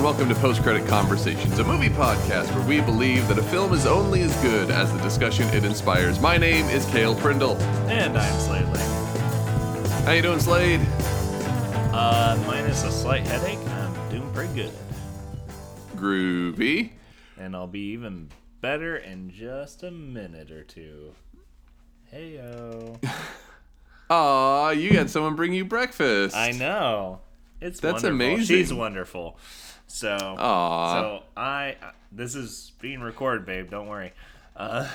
and welcome to Post Credit Conversations, a movie podcast where we believe that a film is only as good as the discussion it inspires. My name is Cale Prindle. And I'm Slade Lane. How you doing, Slade? Uh, minus a slight headache, I'm doing pretty good. Groovy. And I'll be even better in just a minute or two. Heyo. Aw, you had someone bring you breakfast. I know. It's That's wonderful. amazing. She's wonderful. So, Aw. so I, this is being recorded, babe. Don't worry. Uh,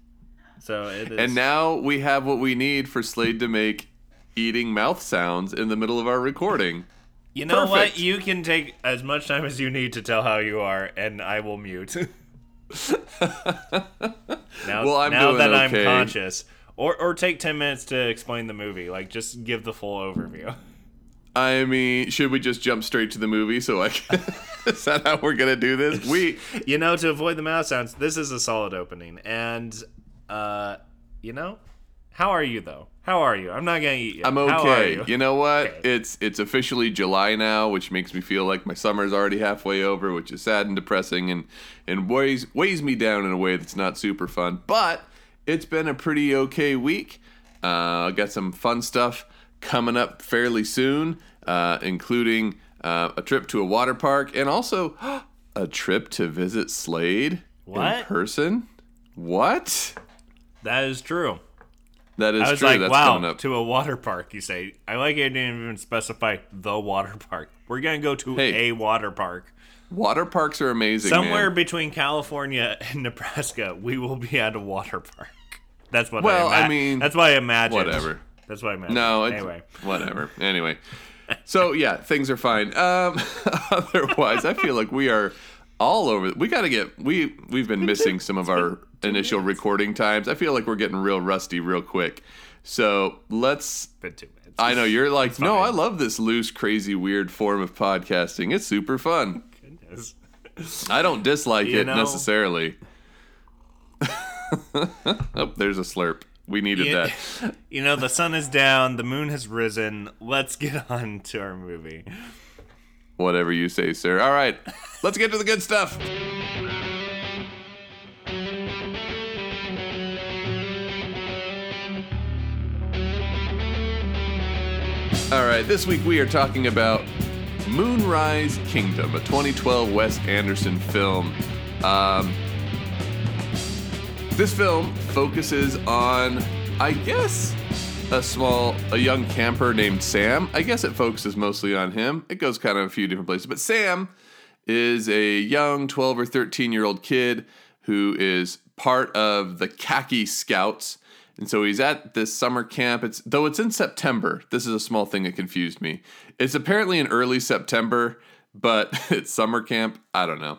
so it is. And now we have what we need for Slade to make eating mouth sounds in the middle of our recording. you know perfect. what? You can take as much time as you need to tell how you are, and I will mute. now, Well, I'm now that okay. I'm conscious, or or take ten minutes to explain the movie. Like, just give the full overview. I mean, should we just jump straight to the movie so I can. is that how we're going to do this? We. you know, to avoid the mouth sounds, this is a solid opening, and uh, you know, how are you though? How are you? I'm not gonna eat you. I'm okay. you? You know what? Okay. It's it's officially July now, which makes me feel like my summer's already halfway over, which is sad and depressing and and weighs weighs me down in a way that's not super fun. But it's been a pretty okay week. Uh, I got some fun stuff coming up fairly soon, uh, including uh, a trip to a water park and also a trip to visit Slade in person. What? That is true. That is I was true. like, That's wow, coming up. to a water park. You say, I like it. Didn't even specify the water park. We're gonna go to Hey. a water park Water parks are amazing. somewhere man. between California and Nebraska. We will be at a water park. That's what. Well, I, ima- I mean, that's why I imagine. whatever. That's why I imagine. No, it's, anyway. whatever. Anyway, so yeah, things are fine. Um, otherwise, I feel like we are all over. We got to get we we've been missing some of our initial recording times. I feel like we're getting real rusty real quick. So let's. Been two minutes. I know you're like, no. I love this loose, crazy, weird form of podcasting. It's super fun. Goodness. I don't dislike You it know- necessarily. oh, there's a slurp. We needed Yeah. that. You know, the sun is down, the moon has risen. Let's get on to our movie. Whatever you say, sir. All right, let's get to the good stuff. All right, this week we are talking about Moonrise Kingdom, a 2012 Wes Anderson film. Um, this film focuses on, I guess, a small, a young camper named Sam. I guess it focuses mostly on him. It goes kind of a few different places, but Sam is a young 12 or 13 year old kid who is part of the Khaki Scouts. And so he's at this summer camp. It's though it's in September. This is a small thing that confused me. It's apparently in early September, but it's summer camp. I don't know.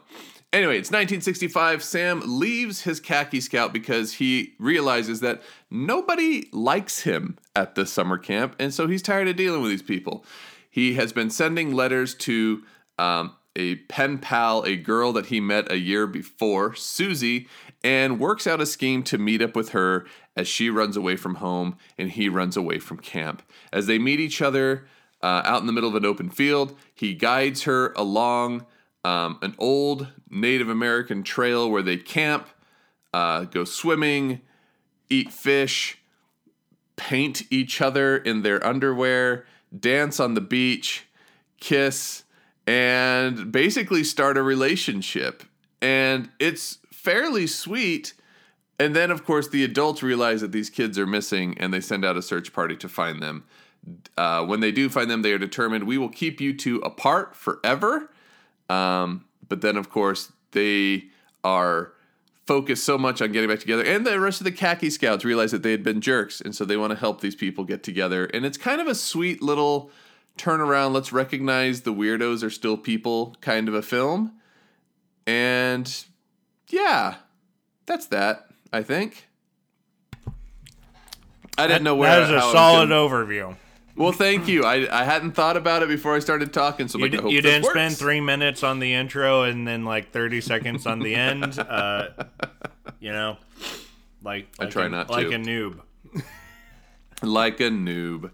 Anyway, it's 1965. Sam leaves his khaki scout because he realizes that nobody likes him at the summer camp, and so he's tired of dealing with these people. He has been sending letters to um, a pen pal, a girl that he met a year before, Susie, and works out a scheme to meet up with her as she runs away from home and he runs away from camp. As they meet each other uh, out in the middle of an open field, he guides her along um, an old Native American trail where they camp, uh, go swimming, eat fish, paint each other in their underwear, dance on the beach, kiss, and basically start a relationship. And it's fairly sweet. And then, of course, the adults realize that these kids are missing and they send out a search party to find them. Uh, when they do find them, they are determined we will keep you two apart forever. Um, but then, of course, they are focused so much on getting back together. And the rest of the khaki scouts realize that they had been jerks. And so they want to help these people get together. And it's kind of a sweet little turnaround. Let's recognize the weirdos are still people kind of a film. And yeah, that's that, I think. I didn't know where That is a how I was solid gonna- overview. Well, thank you. I, I hadn't thought about it before I started talking, so I'm You, like, d- I you didn't works. spend three minutes on the intro and then like 30 seconds on the end. Uh, you know, like, like try a, not like to. a noob. like a noob.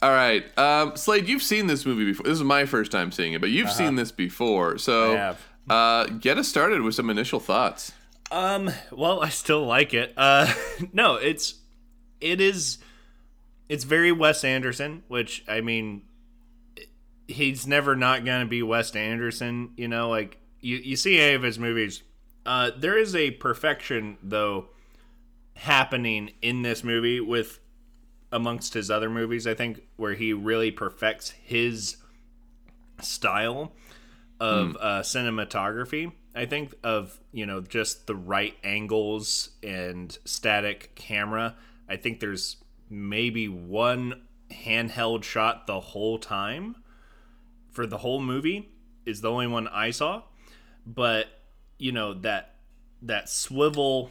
All right, um, Slade, you've seen this movie before. This is my first time seeing it, but you've seen this before. So, I have. Uh, get us started with some initial thoughts. Um, well, I still like it. Uh, no, it's it is it's very Wes Anderson, which I mean, he's never not gonna be Wes Anderson. You know, like you you see any of his movies. Uh, there is a perfection though happening in this movie with amongst his other movies. I think where he really perfects his style of uh, cinematography. I think of you know just the right angles and static camera. I think there's maybe one handheld shot the whole time for the whole movie is the only one I saw. But you know that that swivel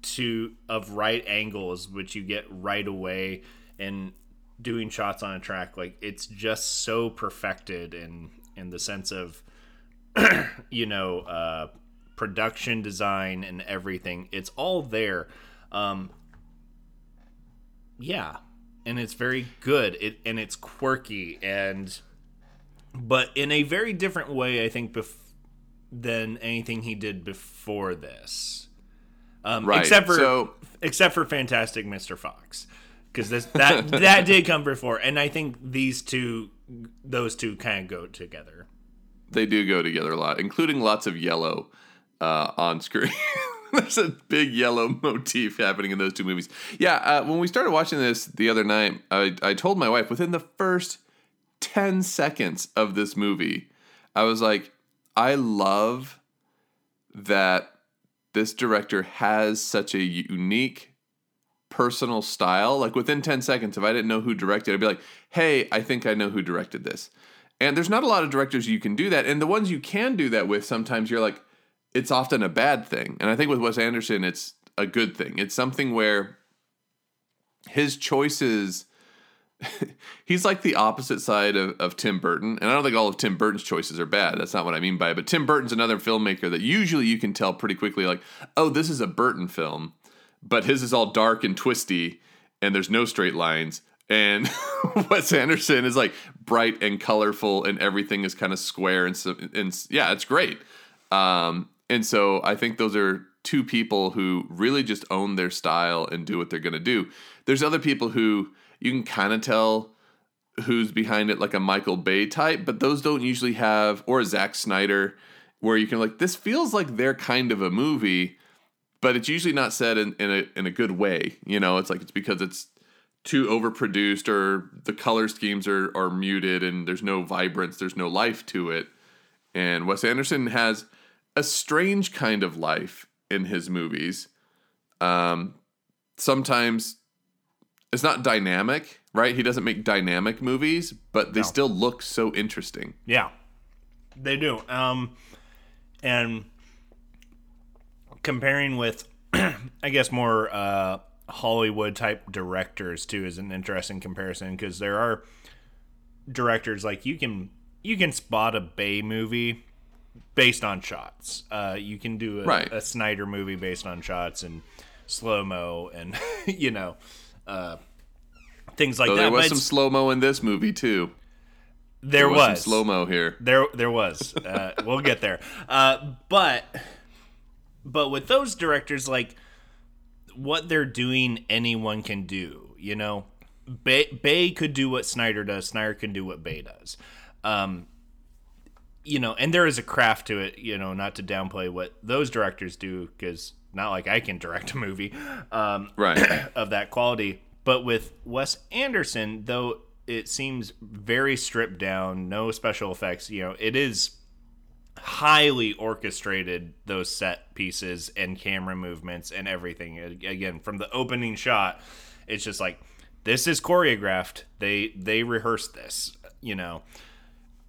to of right angles which you get right away and doing shots on a track like it's just so perfected in in the sense of you know uh production design and everything it's all there um yeah. And it's very good. It and it's quirky and but in a very different way i think bef- than anything he did before this. Um Right, except for so- except for fantastic mr fox because this that that did come before. And i think these two those two kind of go together. They do go together a lot, including lots of yellow uh, on screen. There's a big yellow motif happening in those two movies. Yeah, uh, when we started watching this the other night, I, I told my wife within the first 10 seconds of this movie, I was like, I love that this director has such a unique personal style. Like within 10 seconds, if I didn't know who directed, I'd be like, hey, I think I know who directed this. And there's not a lot of directors you can do that. And the ones you can do that with, sometimes you're like, it's often a bad thing. And I think with Wes Anderson, it's a good thing. It's something where his choices, he's like the opposite side of, of Tim Burton. And I don't think all of Tim Burton's choices are bad. That's not what I mean by it. But Tim Burton's another filmmaker that usually you can tell pretty quickly, like, oh, this is a Burton film. But his is all dark and twisty, and there's no straight lines. And Wes Anderson is like bright and colorful, and everything is kind of square and so, and yeah, it's great. Um, and so I think those are two people who really just own their style and do what they're going to do. There's other people who you can kind of tell who's behind it, like a Michael Bay type, but those don't usually have, or a Zack Snyder, where you can like this feels like they're kind of a movie, but it's usually not said in, in a in a good way. You know, it's like it's because it's too overproduced or the color schemes are are muted and there's no vibrance, there's no life to it. And Wes Anderson has a strange kind of life in his movies. Um, sometimes it's not dynamic, right? He doesn't make dynamic movies, but they No. still look so interesting. Yeah, they do. Um, and comparing with, I guess, more uh, Hollywood type directors too is an interesting comparison because there are directors like you can you can spot a Bay movie based on shots. Uh, you can do a, Right. a Snyder movie based on shots and slow mo and you know uh, things like So that. there was but some slow mo in this movie too. there, was, was slow mo here. there, there was. Uh, we'll get there. Uh, but, but with those directors, like what they're doing, anyone can do. You know, Bay, Bay could do what Snyder does. Snyder can do what Bay does. Um, you know, and there is a craft to it. You know, not to downplay what those directors do, because not like I can direct a movie um, Right. of that quality. But with Wes Anderson, though it seems very stripped down, no special effects. You know, it is highly orchestrated those set pieces and camera movements and everything. Again, from the opening shot, it's just like this is choreographed. They they rehearsed this. You know,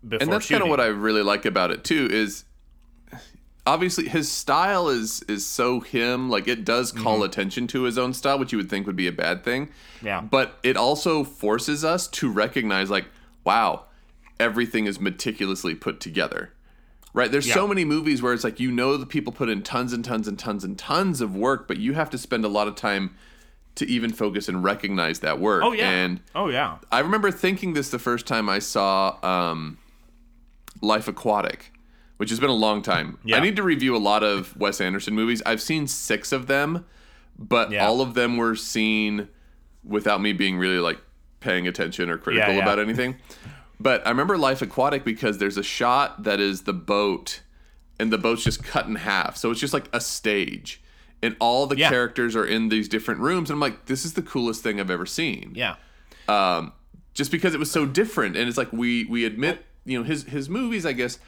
before and that's kind of what I really like about it too is obviously his style is is so him like it does call Mm-hmm. attention to his own style which you would think would be a bad thing Yeah. but it also forces us to recognize like wow everything is meticulously put together right there's so many movies where it's like you know the people put in tons and tons and tons and tons of work but you have to spend a lot of time to even focus and recognize that work. Oh yeah. And oh yeah. I remember thinking this the first time I saw um, Life Aquatic, which has been a long time. Yeah. I need to review a lot of Wes Anderson movies. I've seen six of them, but Yeah. all of them were seen without me being really like paying attention or critical yeah. about anything. But I remember Life Aquatic because there's a shot that is the boat, and the boat's just cut in half. So it's just like a stage. And all the Yeah. characters are in these different rooms. And I'm like, this is the coolest thing I've ever seen Yeah. um, just because it was so different. And it's like we we admit, you know, his his movies. I guess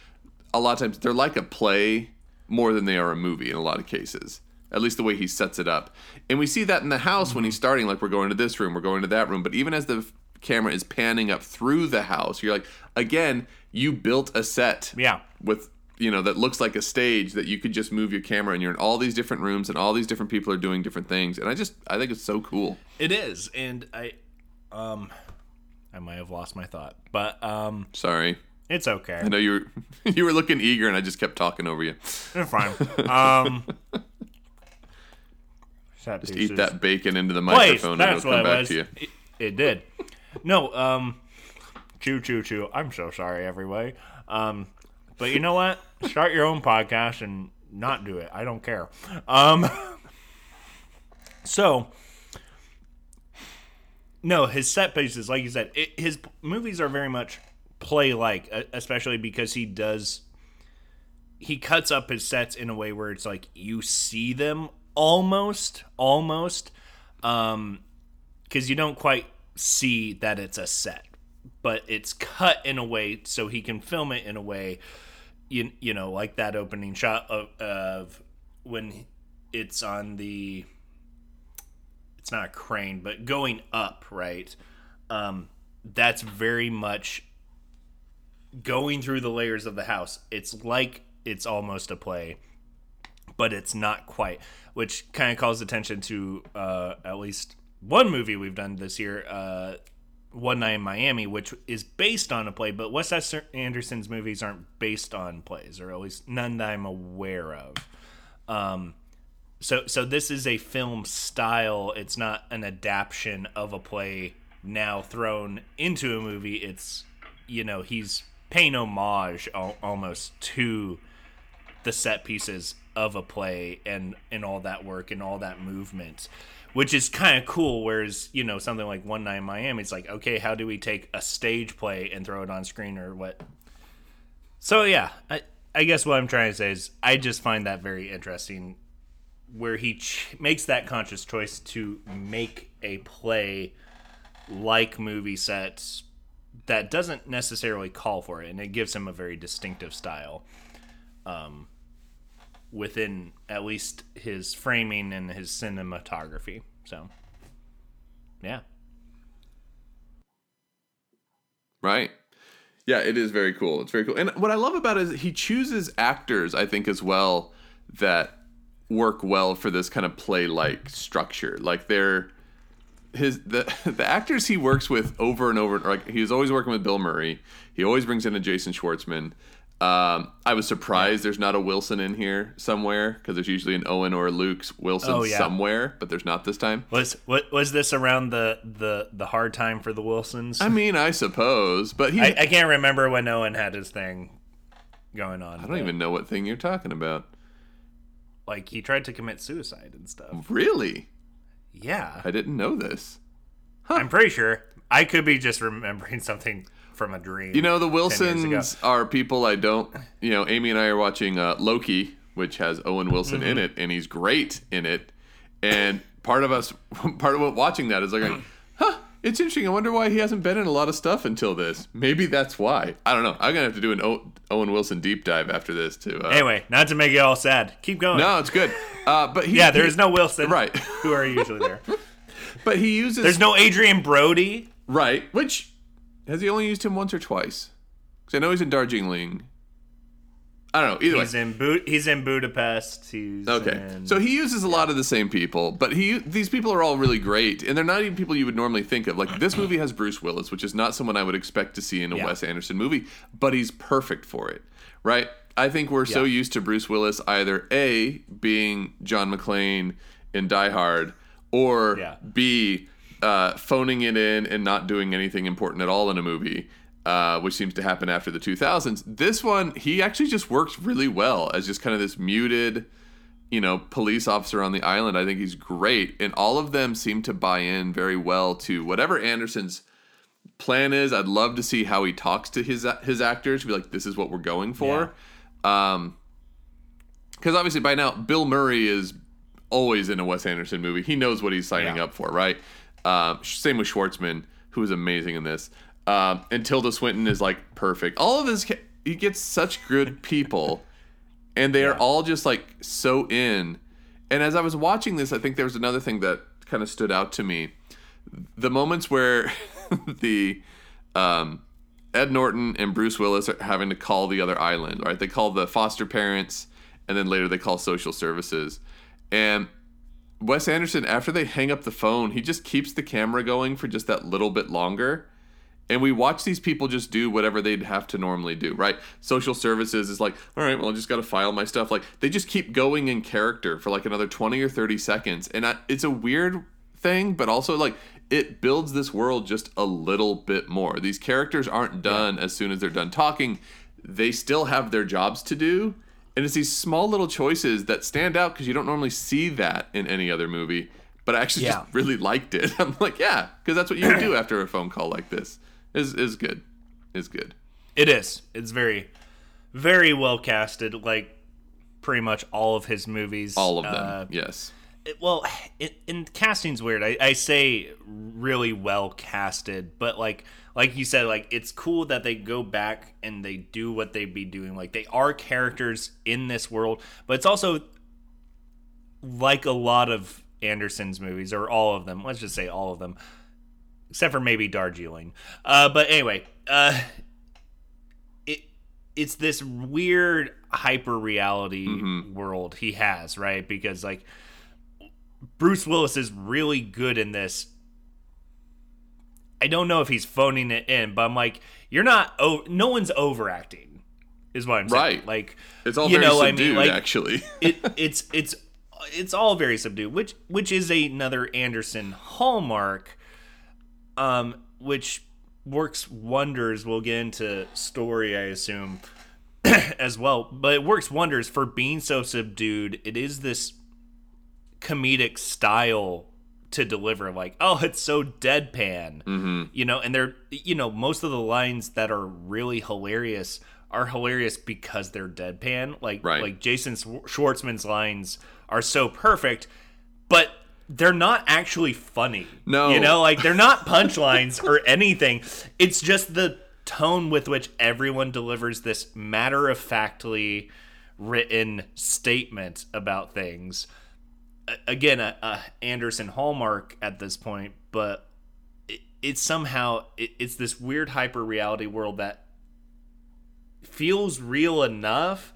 a lot of times they're like a play more than they are a movie in a lot of cases. At least the way he sets it up, and we see that in the house when he's starting. Like we're going to this room, we're going to that room. But even as the camera is panning up through the house, you're like, again, you built a set Yeah. with you know that looks like a stage that you could just move your camera and you're in all these different rooms and all these different people are doing different things and i just i think it's so cool It is, and I, um, I might have lost my thought, but um, sorry it's okay. I know you were you were looking eager, and I just kept talking over you. It's fine. Um, Just eat that bacon into the Place. microphone, and That's it'll come back was. to you. It, it did. No, um, chew, chew, choo. I'm so sorry, everybody. Um, but you know what? Start your own podcast and not do it. I don't care. Um, so no, his set pieces, like you said, it, his movies are very much play like, especially because he does. He cuts up his sets in a way where it's like you see them almost, almost, um, because you don't quite see that it's a set, but it's cut in a way so he can film it in a way, you you know, like that opening shot of, of when it's on the it's not a crane, but going up, right? Um, that's very much going through the layers of the house. It's like it's almost a play, but it's not quite, which kind of calls attention to uh, at least one movie we've done this year, uh, One Night in Miami, which is based on a play, but Wes Anderson's movies aren't based on plays, or at least none that I'm aware of. Um, so so this is a film style. It's not an adaptation of a play now thrown into a movie. It's you know he's paying homage al- almost to the set pieces of a play and and all that work and all that movement which is kind of cool whereas you know something like one night in miami it's like okay how do we take a stage play and throw it on screen or what? So yeah i i guess what i'm trying to say is i just find that very interesting where he ch- makes that conscious choice to make a play like movie sets that doesn't necessarily call for it and it gives him a very distinctive style um, within at least his framing and his cinematography so yeah Right. Yeah, it is very cool. It's very cool. And what I love about it is he chooses actors, I think, as well, that work well for this kind of play like structure. Like they're his the the actors he works with over and over like he's always working with Bill Murray. He always brings in a Jason Schwartzman. Um, I was surprised there's not a Wilson in here somewhere because there's usually an Owen or a Luke's Wilson Oh, yeah. somewhere, but there's not this time. was what was this around the the the hard time for the wilsons I mean, I suppose, but he I, I can't remember when owen had his thing going on I don't even know what thing you're talking about. Like he tried to commit suicide and stuff Really? yeah I didn't know this. i'm pretty sure i could be just remembering something from a dream You know, the 10 years ago. Wilsons are people I don't. You know, Amy and I are watching uh, Loki, which has Owen Wilson in Mm-hmm. it, and he's great in it. And part of us, part of what watching that is like, huh, it's interesting. I wonder why he hasn't been in a lot of stuff until this. Maybe that's why. I don't know. I'm gonna have to do an o- Owen Wilson deep dive after this too. Uh, anyway not to make you all sad keep going no, it's good. Uh, but he, yeah there he- is no wilson right. who are usually there But he uses there's no adrien brody right. Which has he only used him once or twice? Because I know he's in Darjeeling. I don't know. Either way, he's in Bu- he's in budapest he's Okay, in- so he uses a lot of the same people, but he these people are all really great, and they're not even people you would normally think of. Like this movie has Bruce Willis, which is not someone I would expect to see in a Yeah. Wes Anderson movie, but he's perfect for it, right? I think we're so used to Bruce Willis either a being John McClane in Die Hard, or Yeah. B, uh, phoning it in and not doing anything important at all in a movie, uh, which seems to happen after the 2000s. This one, he actually just works really well as just kind of this muted, you know, police officer on the island. I think he's great. And all of them seem to buy in very well to whatever Anderson's plan is. I'd love to see how he talks to his his actors. Be like, this is what we're going for. Um, because obviously by now Bill Murray is always in a Wes Anderson movie. He knows what he's signing Yeah. up for, right? Um, same with Schwartzman, who is amazing in this. Um, and Tilda Swinton is like perfect. All of this, ca- he gets such good people, and they are all just like so in. And as I was watching this, I think there was another thing that kind of stood out to me. The moments where the um, Ed Norton and Bruce Willis are having to call the other island, right? They call the foster parents, and then later they call social services. And Wes Anderson, after they hang up the phone, he just keeps the camera going for just that little bit longer. And we watch these people just do whatever they'd have to normally do, right? Social services is like, all right, well, I just got to file my stuff. Like, they just keep going in character for like another 20 or 30 seconds. And I, it's a weird thing, but also like it builds this world just a little bit more. These characters aren't done as soon as they're done talking, they still have their jobs to do. And it's these small little choices that stand out because you don't normally see that in any other movie. But I actually Yeah. just really liked it. I'm like, yeah, because that's what you do after a phone call like this. Is is good, is good. It is. It's very, very well casted. Like pretty much all of his movies. All of them, Uh, yes. it- well, it, and casting's weird. I, I say really well casted, but like like you said, like it's cool that they go back and they do what they'd be doing. Like they are characters in this world, but it's also like a lot of Anderson's movies, or all of them. Let's just say all of them, except for maybe Darjeeling. Uh, but anyway, uh, it it's this weird hyper reality world he has, right? Because like Bruce Willis is really good in this. I don't know if he's phoning it in, but I'm like, you're not. Oh, no one's overacting, is what I'm saying. Right. Like It's all you very know, I subdued, mean, like, actually. it, it's it's it's all very subdued, which which is another Anderson hallmark, um, which works wonders. We'll get into story, I assume, as well, but it works wonders for being so subdued. It is this comedic style to deliver like oh it's so deadpan Mm-hmm. you know and they're you know most of the lines that are really hilarious are hilarious because they're deadpan like Right. like jason schwartzman's lines are so perfect but they're not actually funny. No. you know like they're not punchlines or anything. It's just the tone with which everyone delivers this matter-of-factly written statement about things. Again a, a Anderson hallmark at this point, but it, it's somehow it, it's this weird hyper reality world that feels real enough,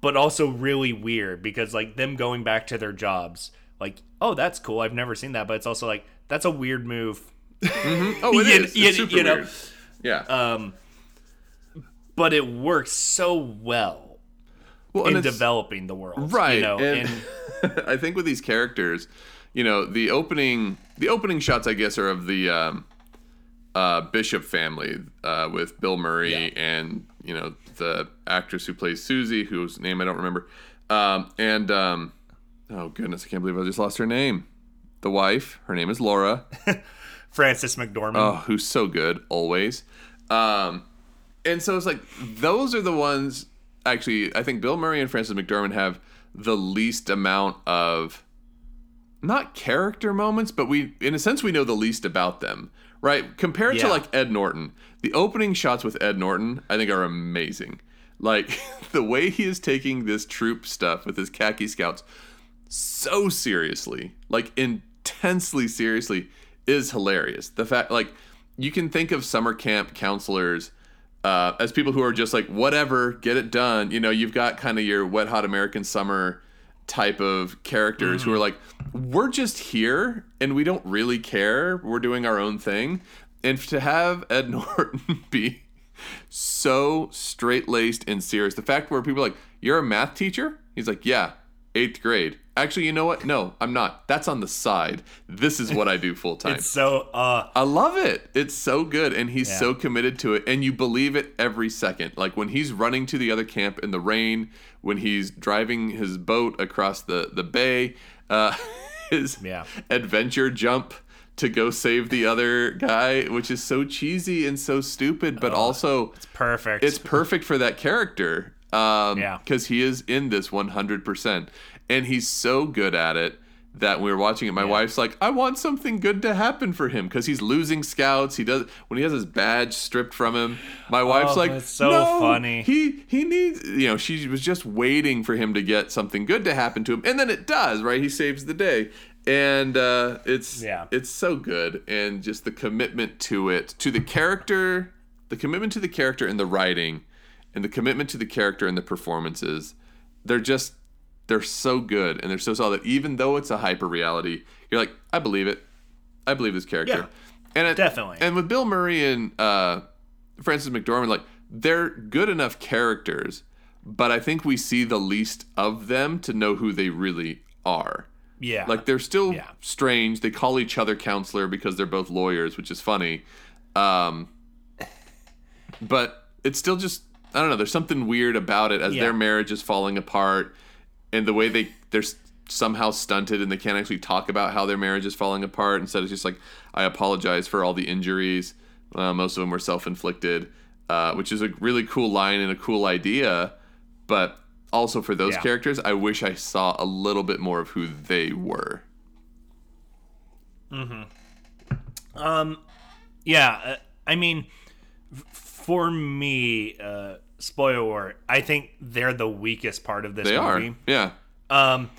but also really weird because like them going back to their jobs, like oh that's cool, I've never seen that, but it's also like that's a weird move. oh, it You- is. you- super you know, weird. Yeah. Um, but it works so well well, in developing the world, right You know, and, and i think with these characters you know the opening the opening shots i guess are of the um, uh, bishop family uh, with bill murray Yeah. and you know the actress who plays susie whose name i don't remember um, and um, oh goodness i can't believe i just lost her name the wife her name is laura Frances McDormand. Oh, who's so good always. Um, and so it's like those are the ones. Actually, I think Bill Murray and Frances McDormand have the least amount of not character moments, but we, in a sense, we know the least about them, right? Compared to like Ed Norton, the opening shots with Ed Norton, I think, are amazing. Like the way he is taking this troop stuff with his khaki scouts so seriously, like intensely seriously, is hilarious. The fact, like, you can think of summer camp counselors uh, as people who are just like, whatever, get it done. You know, you've got kind of your wet hot American summer type of characters who are like, we're just here and we don't really care. We're doing our own thing. And to have Ed Norton be so straight laced and serious, the fact where people are like, you're a math teacher? He's like, yeah, eighth grade. Actually, you know what? No, I'm not. That's on the side. This is what I do full time. It's so uh I love it. It's so good, and he's Yeah. so committed to it, and you believe it every second. Like when he's running to the other camp in the rain, when he's driving his boat across the the bay, uh, his Yeah. adventure jump to go save the other guy, which is so cheesy and so stupid, but also it's perfect. it's perfect for that character. Um, Yeah. because he is in this 100%, and he's so good at it that when we were watching it, my wife's like, "I want something good to happen for him because he's losing scouts. He does when he has his badge stripped from him. My wife's Oh, like, that's so "No, funny." He he needs, you know, she was just waiting for him to get something good to happen to him, and then it does. Right, he saves the day." And uh, it's Yeah. it's so good, and just the commitment to it, to the character, the commitment to the character and the writing, and the commitment to the character and the performances. They're just they're so good and they're so solid. Even though it's a hyper reality, you're like, I believe it. I believe this character. Yeah, and it, definitely. And with Bill Murray and uh, Frances McDormand, like they're good enough characters, but I think we see the least of them to know who they really are. yeah. Like they're still Yeah. strange. They call each other counselor because they're both lawyers, which is funny. Um, but it's still just I don't know. There's something weird about it as Yeah. their marriage is falling apart, and the way they they're somehow stunted and they can't actually talk about how their marriage is falling apart. Instead, it's just like I apologize for all the injuries. Uh, most of them were self inflicted, uh, which is a really cool line and a cool idea. But also for those Yeah. characters, I wish I saw a little bit more of who they were. Hmm. Um. yeah, uh, I mean for me uh spoiler alert, I think they're the weakest part of this They movie. are, yeah. Um,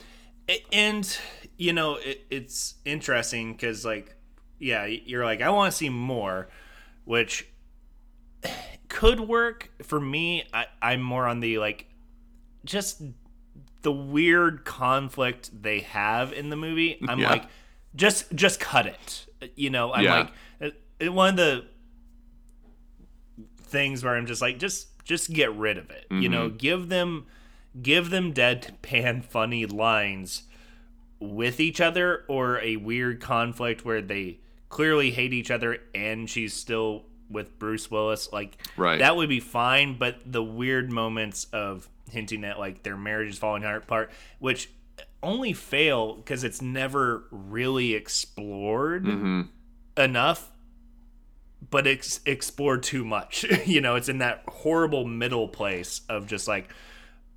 and you know it, it's interesting because like, yeah, you're like I want to see more, which could work for me. I, I'm more on the like, just the weird conflict they have in the movie. I'm Yeah. like, just just cut it. You know, I'm Yeah. like it- one of the things where I'm just like, just just get rid of it. You know, give them give them deadpan funny lines with each other or a weird conflict where they clearly hate each other and she's still with Bruce Willis like Right. that would be fine but the weird moments of hinting at like their marriage is falling apart which only fail because it's never really explored Mm-hmm. enough but it's explored too much you know it's in that horrible middle place of just like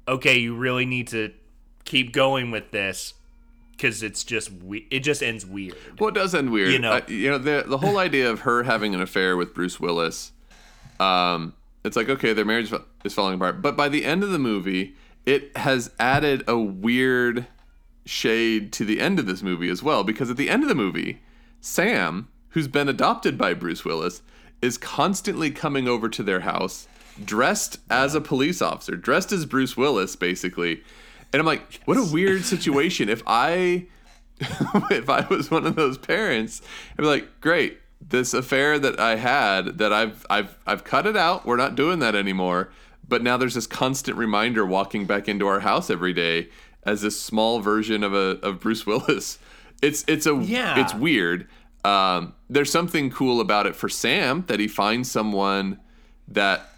okay you really need to keep going with this because it's just we- it just ends weird Well, it does end weird. You know. Uh, you know the the whole idea of her having an affair with Bruce Willis. Um, it's like okay, their marriage is falling apart, but by the end of the movie, it has added a weird shade to the end of this movie as well. Because at the end of the movie, Sam, who's been adopted by Bruce Willis, is constantly coming over to their house dressed as a police officer, dressed as Bruce Willis, basically. And I'm like, what a weird situation. If I if I was one of those parents, I'd be like, great, this affair that I had that I've I've I've cut it out. We're not doing that anymore. But now there's this constant reminder walking back into our house every day as this small version of a of Bruce Willis. It's it's a Yeah. it's weird. Um, there's something cool about it for Sam that he finds someone that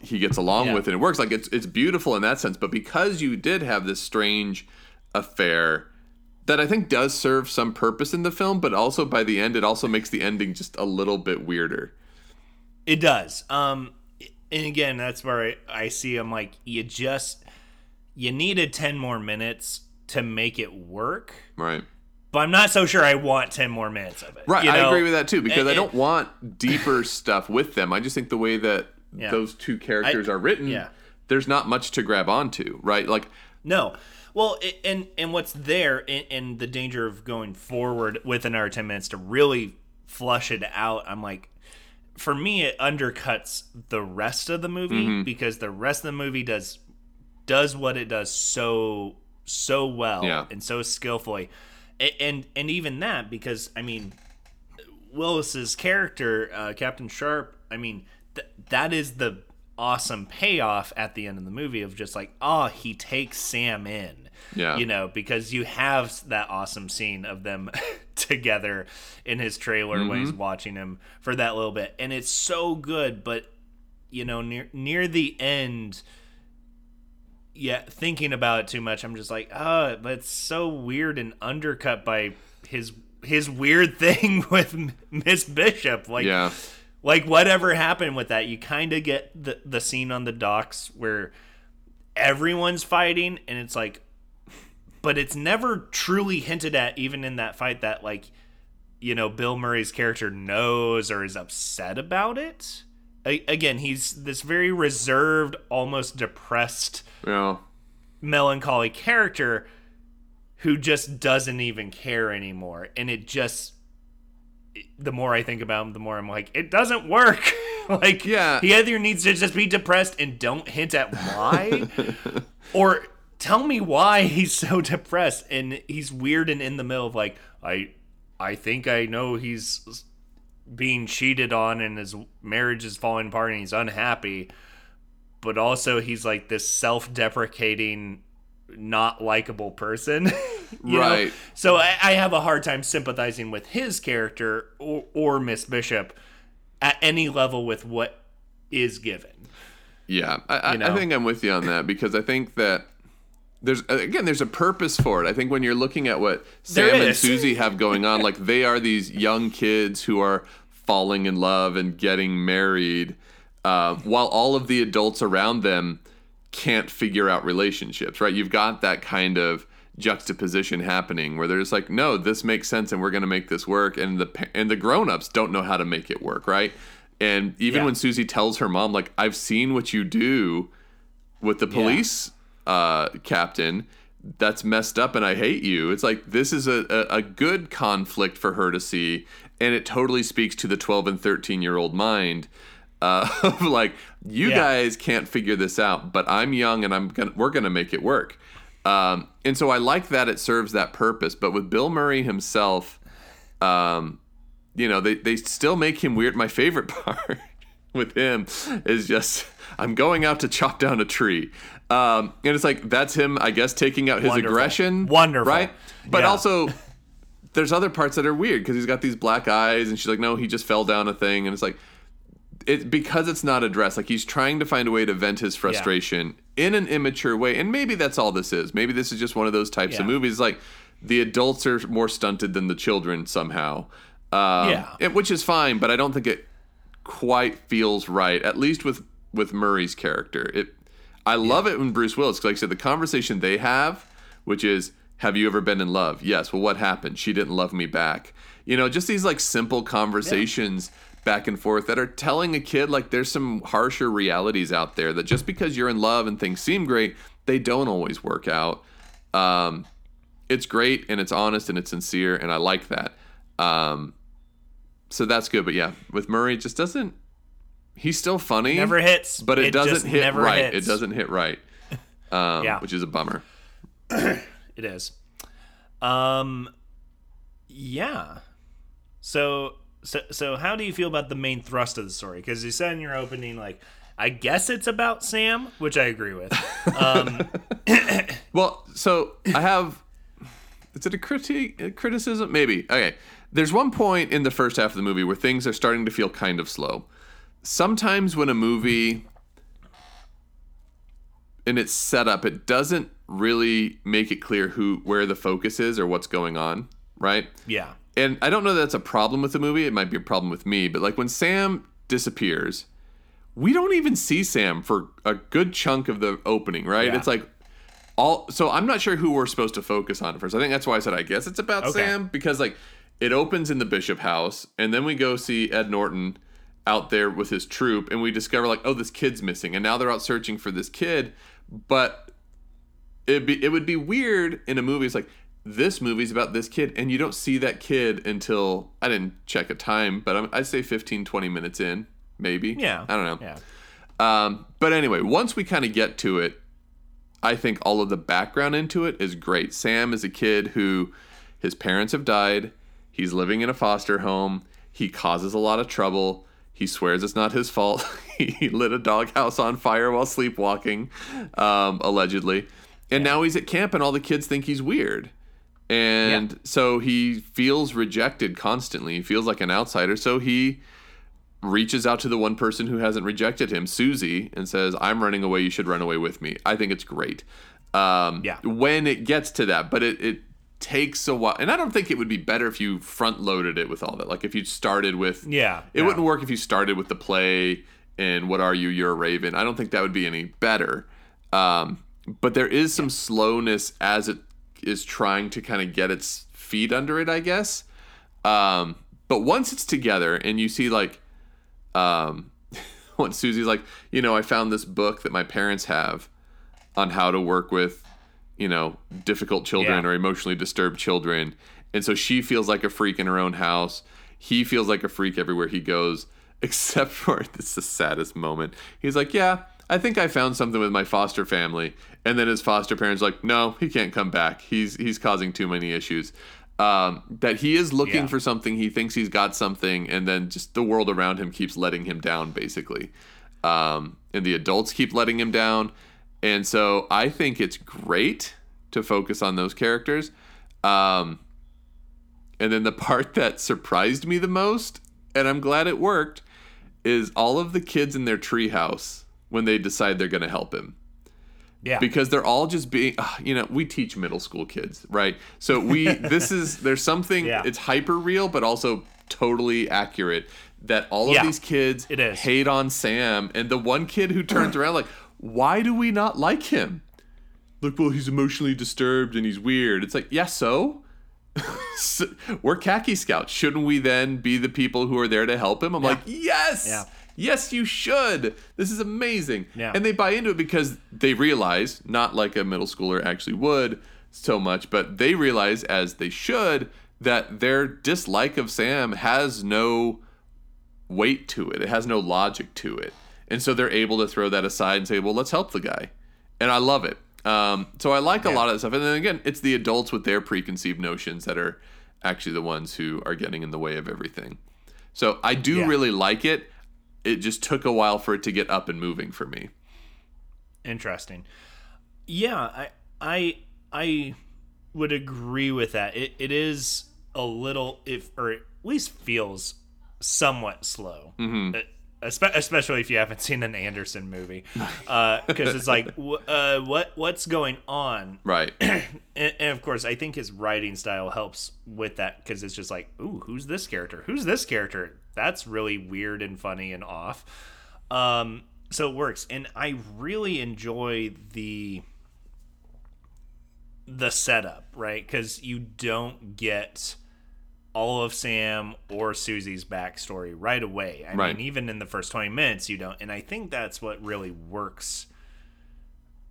he gets along Yeah. with and it works. Like it's it's beautiful in that sense. But because you did have this strange affair that I think does serve some purpose in the film, but also by the end it also makes the ending just a little bit weirder. it does um and again that's where I, I see i'm like you just you needed 10 more minutes to make it work Right. But i'm not so sure i want 10 more minutes of it Right. you I agree with that too because it- I don't want deeper stuff with them. I just think the way that Yeah. those two characters I- are written, yeah. there's not much to grab onto, right? Like No. Well, i- and and what's there, and, and the danger of going forward with another ten minutes to really flush it out. I'm like, for me, it undercuts the rest of the movie Mm-hmm. because the rest of the movie does does what it does so so well Yeah. and so skillfully, and and even that because I mean, Willis's character, uh, Captain Sharp. I mean, th- that is the awesome payoff at the end of the movie of just like, oh, he takes Sam in. Yeah. You know, because you have that awesome scene of them together in his trailer when he's watching him for that little bit. And it's so good, but you know, near near the end yeah, thinking about it too much, I'm just like, oh, but it's so weird and undercut by his his weird thing with Miss Bishop. Like, Yeah. like whatever happened with that, you kind of get the the scene on the docks where everyone's fighting, and it's like, but it's never truly hinted at, even in that fight, that like, you know, Bill Murray's character knows or is upset about it. A- again, he's this very reserved, almost depressed know, melancholy character who just doesn't even care anymore. And it just the more i think about him the more i'm like it doesn't work. Like Yeah. he either needs to just be depressed and don't hint at why or tell me why he's so depressed. And he's weird and in the middle of like i i think i know he's being cheated on and his marriage is falling apart and he's unhappy but also he's like this self-deprecating not likable person you know? Right. so I, I have a hard time sympathizing with his character or, or miss bishop at any level with what is given Yeah, I, I, You know? I think I'm with you on that because I think that there's again there's a purpose for it. I think when you're looking at what There Sam and. Susie have going on, like they are these young kids who are falling in love and getting married, uh, while all of the adults around them can't figure out relationships. Right? You've got that kind of juxtaposition happening where they're just like, no, this makes sense and we're going to make this work, and the and the grown-ups don't know how to make it work. Right? And even Yeah. when Susie tells her mom, like, I've seen what you do with the police uh, captain that's messed up and I hate you. It's like this is a, a, a good conflict for her to see, and it totally speaks to the 12 and 13 year old mind uh, of like, you Yeah. guys can't figure this out, but I'm young and I'm gonna we're gonna make it work. Um, and so I like that it serves that purpose. But with Bill Murray himself, um, you know, they, they still make him weird. My favorite part with him is just I'm going out to chop down a tree. Um, and it's like that's him, I guess, taking out his Wonderful. aggression. Wonderful. Right? But Yeah. also there's other parts that are weird because he's got these black eyes and she's like, no, he just fell down a thing. And it's like it because it's not addressed, like he's trying to find a way to vent his frustration in an immature way. And maybe that's all this is. Maybe this is just one of those types of movies like the adults are more stunted than the children somehow. Um, Yeah. and- which is fine, but I don't think it quite feels right. At least with with Murray's character, it. I love it when Bruce Willis, like I said, the conversation they have, which is, "Have you ever been in love?" Yes. Well, what happened? She didn't love me back. You know, just these like simple conversations back and forth that are telling a kid like there's some harsher realities out there that just because you're in love and things seem great, they don't always work out. Um, it's great and it's honest and it's sincere and I like that. Um, so that's good. But yeah, with Murray, it just doesn't. He's still funny, never hits but it, just doesn't hit right. hits. It doesn't hit right, um, Yeah. which is a bummer. It is. Um yeah. So so so how do you feel about the main thrust of the story? Cuz you said in your opening like I guess it's about Sam, which I agree with. Um Well, so I have. Is it a critique, a criticism? Maybe. Okay. There's one point in the first half of the movie where things are starting to feel kind of slow. Sometimes when a movie in its setup, it doesn't really make it clear who where the focus is or what's going on, right? yeah. and I don't know that's a problem with the movie. It might be a problem with me. But like when Sam disappears, we don't even see Sam for a good chunk of the opening, right? Yeah. It's like all. So I'm not sure who we're supposed to focus on first. I think that's why I said I guess it's about Okay. Sam because like it opens in the Bishop house, and then we go see Ed Norton out there with his troop, and we discover like, oh, this kid's missing, and now they're out searching for this kid, but it'd be it would be weird in a movie. It's like this movie's about this kid, and you don't see that kid until I didn't check a time, but I'm, I'd say 15, 20 minutes in, maybe. Yeah. I don't know. Yeah. Um, but anyway, once we kind of get to it, I think all of the background into it is great. Sam is a kid who his parents have died. He's living in a foster home. He causes a lot of trouble. He swears it's not his fault. he lit a doghouse on fire while sleepwalking, um, allegedly. and now he's at camp and all the kids think he's weird and yeah. so he feels rejected constantly he feels like an outsider so he reaches out to the one person who hasn't rejected him susie and says i'm running away you should run away with me i think it's great um, yeah. when it gets to that but it, it takes a while and i don't think it would be better if you front loaded it with all that like if you started with yeah it yeah. wouldn't work if you started with the play and what are you you're a raven i don't think that would be any better um, but there is some slowness as it is trying to kind of get its feet under it, I guess. Um, but once it's together and you see like, um, when Susie's like, you know, I found this book that my parents have on how to work with, you know, difficult children yeah. or emotionally disturbed children. And so she feels like a freak in her own house. He feels like a freak everywhere he goes, except for this is the saddest moment. He's like, Yeah, I think I found something with my foster family. And then his foster parents like, no, he can't come back. He's he's causing too many issues. Um, that he is looking yeah. for something. He thinks he's got something, and then just the world around him keeps letting him down, basically. Um, and the adults keep letting him down. And so I think it's great to focus on those characters. Um, and then the part that surprised me the most, and I'm glad it worked, is all of the kids in their treehouse when they decide they're going to help him. Yeah. Because they're all just being, uh, you know, we teach middle school kids, right? So we, this is, there's something, yeah. it's hyper real, but also totally accurate that all of yeah, these kids it is. hate on Sam. And the one kid who turns around, like, why do we not like him? Look, well, he's emotionally disturbed and he's weird. It's like, yeah, so? so we're khaki scouts. Shouldn't we then be the people who are there to help him? I'm yeah. like, yes. Yeah yes, you should. This is amazing. Yeah. And they buy into it because they realize, not like a middle schooler actually would so much, but they realize, as they should, that their dislike of Sam has no weight to it. It has no logic to it. And so they're able to throw that aside and say, well, let's help the guy. And I love it. Um, so I like yeah. a lot of that stuff. And then again, it's the adults with their preconceived notions that are actually the ones who are getting in the way of everything. So I do yeah. really like it it just took a while for it to get up and moving for me. Interesting. Yeah, I I I would agree with that. It it is a little if or at least feels somewhat slow. Mm-hmm. Uh, especially if you haven't seen an Anderson movie, because uh, it's like, uh, what what's going on, right? and, and, of course, I think his writing style helps with that because it's just like, ooh, who's this character? Who's this character? That's really weird and funny and off. Um, so it works, and I really enjoy the the setup, right? Because you don't get all of Sam or Susie's backstory right away. I right. mean, even in the first 20 minutes, you don't. And I think that's what really works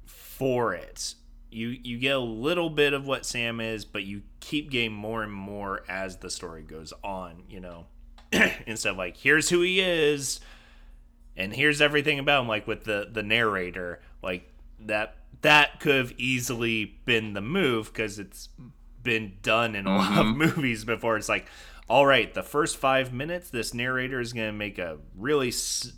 for it. You you get a little bit of what Sam is, but you keep getting more and more as the story goes on, you know. Instead of like, here's who he is, and here's everything about him, like with the the narrator, like that that could have easily been the move because it's been done in a mm-hmm. lot of mm-hmm. movies before. It's like, all right, the first five minutes, this narrator is going to make a really s-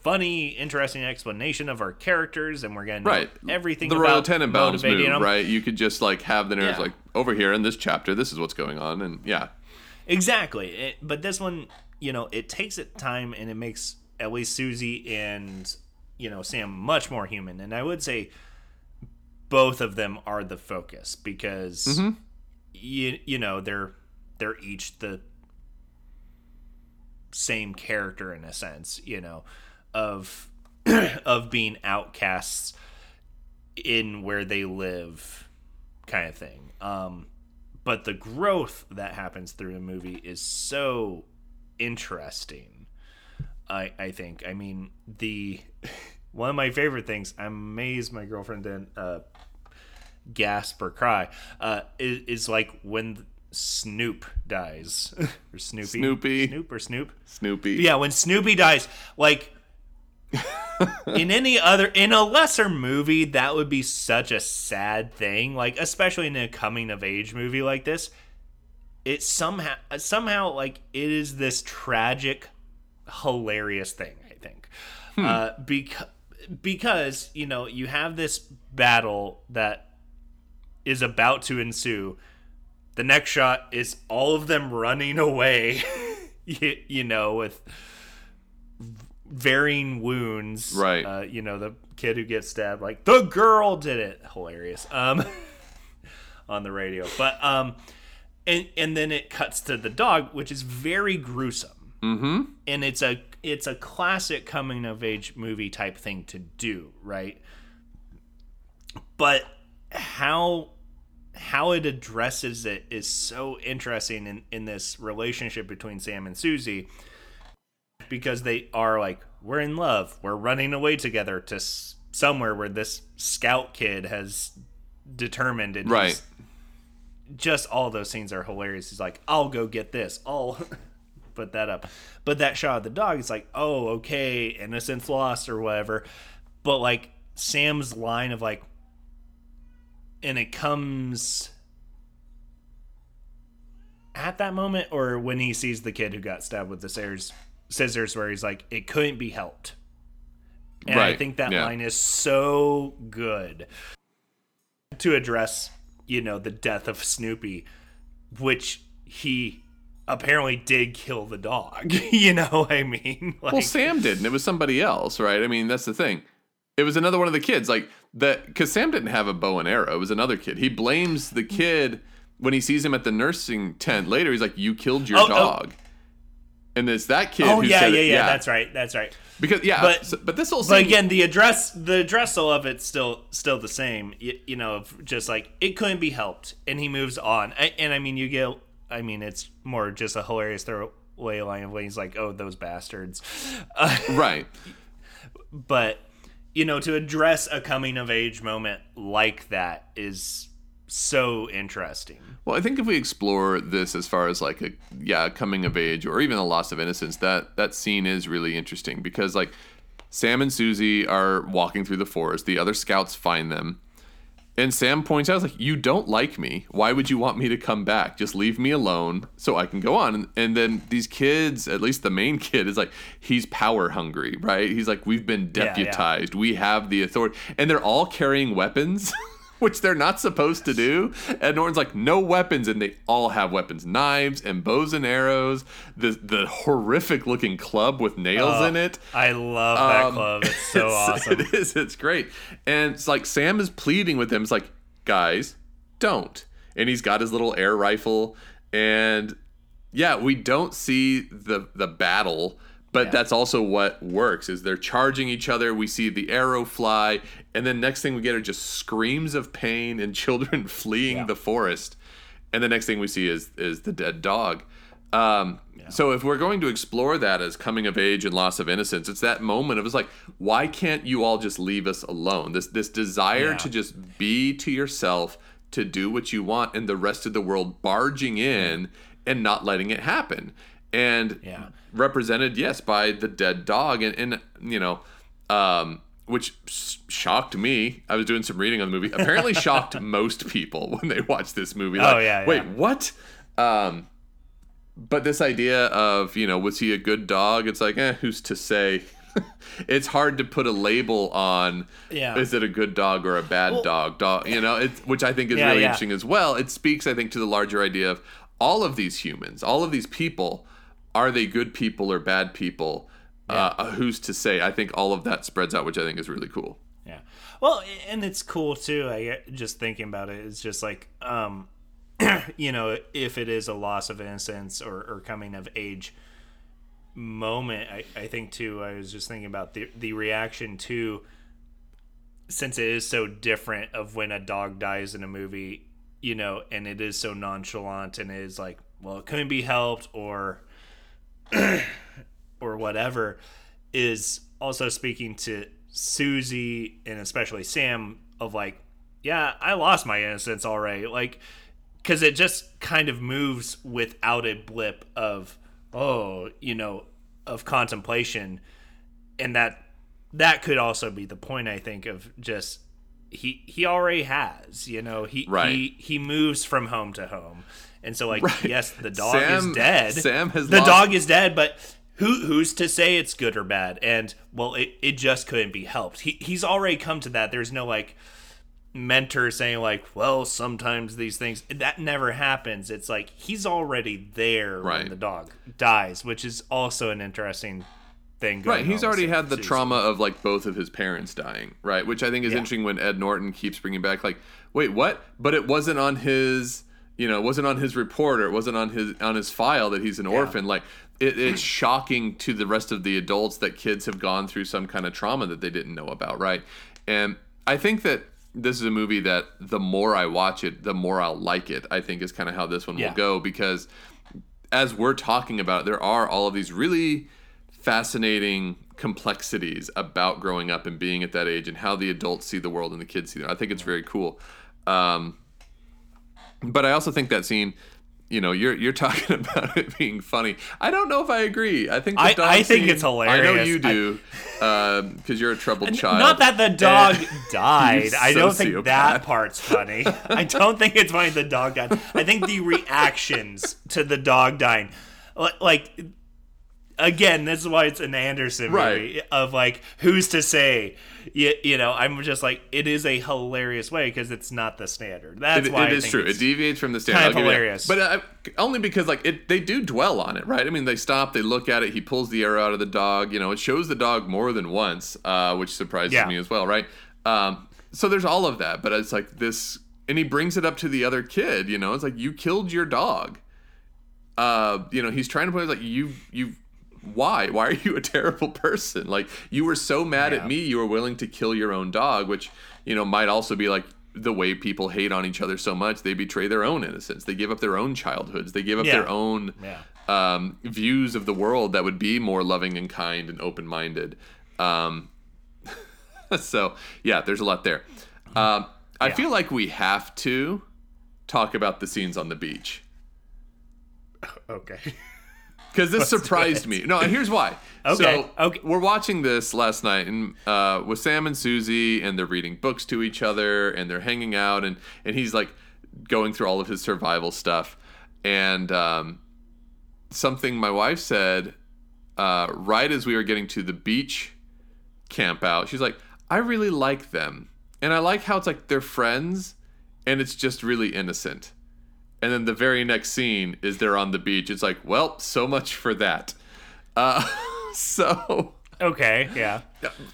funny, interesting explanation of our characters, and we're going to know everything. The Royal Tenenbaums move, them. right? You could just like have the narrator yeah. like over here in this chapter, this is what's going on, and yeah, exactly. It, but this one, you know, it takes it time, and it makes at least Susie and you know Sam much more human, and I would say both of them are the focus because mm-hmm. you you know they're they're each the same character in a sense, you know, of of being outcasts in where they live kind of thing. Um but the growth that happens through the movie is so interesting. I I think. I mean, the one of my favorite things. I'm amazed my girlfriend didn't uh, gasp or cry. Uh, is, is like when Snoop dies or Snoopy. Snoopy. Snoop or Snoop. Snoopy. Yeah, when Snoopy dies, like in any other in a lesser movie, that would be such a sad thing. Like especially in a coming of age movie like this, it somehow somehow like it is this tragic, hilarious thing. I think hmm. uh, because because you know you have this battle that is about to ensue. The next shot is all of them running away, you, you know, with varying wounds. Right. Uh, you know, the kid who gets stabbed, like the girl did it. Hilarious. Um, on the radio, but um, and and then it cuts to the dog, which is very gruesome. Mm-hmm. And it's a it's a classic coming of age movie type thing to do, right? But how how it addresses it is so interesting in, in this relationship between Sam and Susie because they are like we're in love. We're running away together to s- somewhere where this scout kid has determined and Right. just all those scenes are hilarious. He's like i'll go get this. I'll put that up. But that shot of the dog is like oh okay innocence lost or whatever. But like sam's line of like and it comes at that moment or when he sees the kid who got stabbed with the scissors scissors where he's like it couldn't be helped and i think that yeah. line is so good to address you know the death of snoopy which he apparently did kill the dog you know what i mean like Well, Sam didn't. It was somebody else, right? I mean, that's the thing. It was another one of the kids, like that, because Sam didn't have a bow and arrow. It was another kid. He blames the kid when he sees him at the nursing tent later. He's like, "You killed your Oh, oh. dog," and it's that kid. oh who yeah yeah, it- yeah that's right that's right Because yeah, But- but but this whole But again, the address, the addressal of it's still still the same. You, you know, just like it couldn't be helped, and he moves on. I, and I mean, you get, I mean, it's more just a hilarious throwaway line of when he's like, "Oh, those bastards," uh, right? but you know, to address a coming of age moment like that is so interesting. Well, I think if we explore this as far as like a yeah coming of age or even a loss of innocence, that that scene is really interesting because like Sam and Susie are walking through the forest. The other scouts find them, and Sam points out like, "You don't like me. Why would you want me to come back? Just leave me alone so I can go on." And, and then these kids, at least the main kid, is like, he's power hungry, right? He's like, "We've been Yeah, yeah. deputized. We have the authority," and they're all carrying weapons. which they're not supposed to do. And Norton's like, no weapons, and they all have weapons, knives and bows and arrows. The the horrific looking club with nails Oh, in it. I love that Um, club. It's so It's- awesome. It is. It's great. And it's like Sam is pleading with him. It's like, guys, don't. And he's got his little air rifle. And yeah, we don't see the the battle, but that's also what works. Is they're charging each other. We see the arrow fly, and then next thing we get are just screams of pain and children fleeing Yeah. the forest. And the next thing we see is is the dead dog. Um, So if we're going to explore that as coming of age and loss of innocence, it's that moment of it's like, why can't you all just leave us alone? This this desire Yeah. to just be to yourself, to do what you want, and the rest of the world barging in and not letting it happen. And Yeah. represented, yes, by the dead dog, and and you know, um, which shocked me. I was doing some reading on the movie. Apparently, shocked most people when they watched this movie. Oh, Like, yeah, Wait, yeah. what? Um, but this idea of you know was he a good dog it's like eh who's to say it's hard to put a label on Yeah. is it a good dog or a bad Well- dog dog you know it's which i think is Yeah, really yeah. interesting as well it speaks i think to the larger idea of all of these humans all of these people are they good people or bad people uh, who's to say i think all of that spreads out which i think is really cool Yeah. Well, and it's cool too. I get- just thinking about it. It's just like, um, you know, if it is a loss of innocence or, or coming of age moment, I, I think too. I was just thinking about the the reaction to since it is so different of when a dog dies in a movie, you know, and it is so nonchalant and it is like, well, it couldn't be helped or or whatever is also speaking to Susie and especially Sam of like, yeah, I lost my innocence already. Like, because it just kind of moves without a blip of, oh, you know, of contemplation. And that that could also be the point, I think, of just he he already has, you know, he Right. he he moves from home to home. And so like Right. yes, the dog Sam- is dead. Sam has the lost- dog is dead, but who who's to say it's good or bad? And well, it, it just couldn't be helped. He he's already come to that. There's no like mentor saying like, well, sometimes these things that never happens. It's like he's already there Right. when the dog dies, which is also an interesting thing. Going Right, he's already had the season. trauma of like both of his parents dying, right? Which I think is Yeah. interesting when Ed Norton keeps bringing back like, wait, what? But it wasn't on his, you know, it wasn't on his report or it wasn't on his on his file that he's an orphan. Like, it, it's shocking to the rest of the adults that kids have gone through some kind of trauma that they didn't know about, right? And I think that this is a movie that the more I watch it, the more I'll like it. I think is kind of how this one Yeah. will go because as we're talking about there are all of these really fascinating complexities about growing up and being at that age and how the adults see the world and the kids see it. I think it's very cool. Um, but I also think that scene, you know, you're you're talking about it being funny. I don't know if I agree. I think the I- dog I think scene- it's I know you do, uh, because you're a troubled child. Not that the dog died. I don't think that part's funny. I don't think it's funny the dog died. I think the reactions to the dog dying, like, again, this is why it's an Anderson movie Right. of like, who's to say? You, you know, I'm just like, it is a hilarious way because it's not the standard. That's It- why it is true. It deviates from the standard. kind of I'll give you that. hilarious. But uh, only because like it, they do dwell on it, right? I mean, they stop, they look at it. He pulls the arrow out of the dog. You know, it shows the dog more than once, uh, which surprises Yeah. me as well, right? Um, so there's all of that, but it's like this, and he brings it up to the other kid. You know, it's like you killed your dog. Uh, you know, he's trying to it like you you. Why? Why are you a terrible person? Like you were so mad at me, you were willing to kill your own dog, which you know might also be like the way people hate on each other so much. They betray their own innocence. They give up their own childhoods. They give up Yeah. their own Yeah. um, views of the world that would be more loving and kind and open minded. Um, so yeah, there's a lot there. Um, I Yeah. feel like we have to talk about the scenes on the beach Okay. Because this surprised me. No, and here's why. Okay, So okay. we're watching this last night and uh, with Sam and Susie, and they're reading books to each other, and they're hanging out, and and he's like going through all of his survival stuff, and um, something my wife said uh, right as we were getting to the beach camp out. She's like, I really like them, and I like how it's like they're friends, and it's just really innocent. And then the very next scene is they're on the beach. It's like, well, so much for that. Uh, so Okay. Yeah.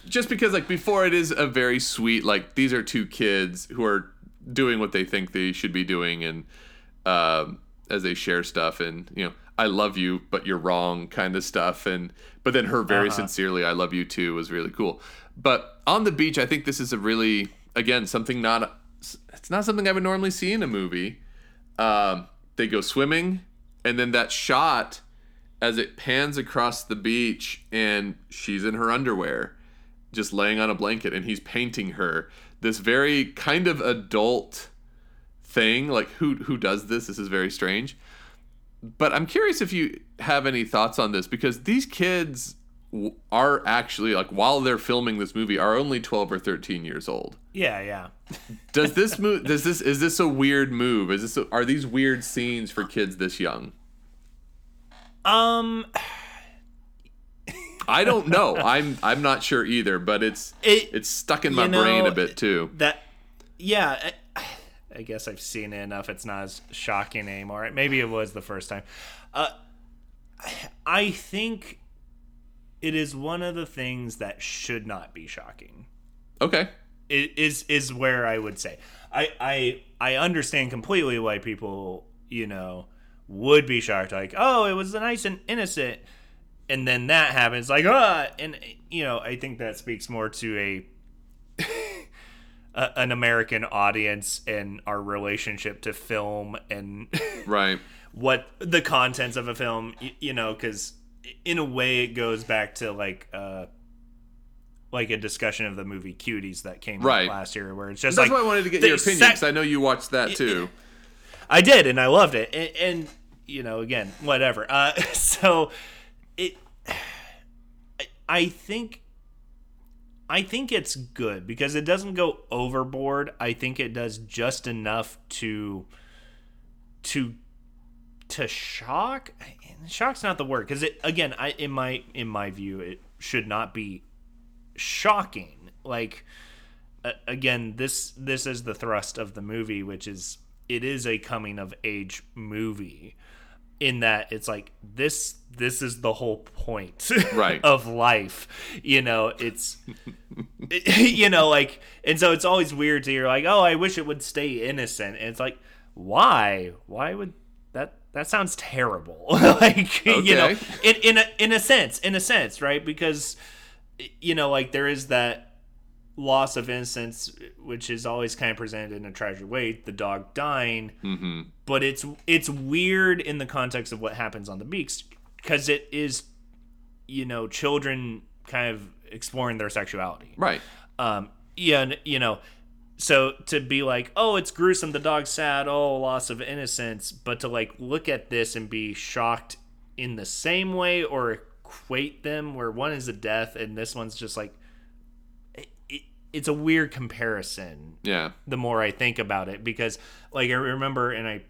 just because like before it is a very sweet like these are two kids who are doing what they think they should be doing and um, as they share stuff and you know I love you but you're wrong kind of stuff and but then her very sincerely I love you too was really cool. But on the beach I think this is a really again something not it's not something I would normally see in a movie. Um, they go swimming and then that shot as it pans across the beach and she's in her underwear just laying on a blanket and he's painting her. This very kind of adult thing like who who does this? This is very strange. But i'm curious if you have any thoughts on this because these kids are actually like while they're filming this movie are only 12 or 13 years old Yeah. Yeah. does this move does this is this a weird move is this a, are these weird scenes for kids this young Um. I don't know. I'm I'm not sure either, but it's It- it's stuck in my you know, brain a bit too. That, yeah, I, I guess I've seen it enough. It's not as shocking anymore. Maybe it was the first time. Uh, I think it is one of the things that should not be shocking. Okay. It is is where I would say I I I understand completely why people you know would be shocked like oh it was nice and innocent and then that happens like ah and you know I think that speaks more to a, an American audience and our relationship to film and Right. what the contents of a film y- you know because in a way it goes back to like uh like a discussion of the movie cuties that came Right. out last year where it's just That's like why I wanted to get your opinion sec- because I know you watched that too. I did, and I loved it. And, and you know, again, whatever. Uh, so it, I- I think, I think it's good because it doesn't go overboard. I think it does just enough to, to to shock shock's not the word because it again i in my in my view it should not be shocking. Like uh, again this this is the thrust of the movie which is it is a coming of age movie in that it's like this this is the whole point Right. of life you know? It's you know like and so it's always weird to hear like oh i wish it would stay innocent. And it's like why? Why would that sounds terrible. Like you know in in a, in a sense in a sense right? Because you know like there is that loss of innocence which is always kind of presented in a tragic way the dog dying. Mm-hmm. but it's it's weird in the context of what happens on the beaks because it is you know children kind of exploring their sexuality. Right. um yeah and, you know so to be like oh it's gruesome the dog's sad oh loss of innocence but to like look at this and be shocked in the same way or equate them where one is a death and this one's just like it, it, it's a weird comparison Yeah. the more I think about it because like I remember and I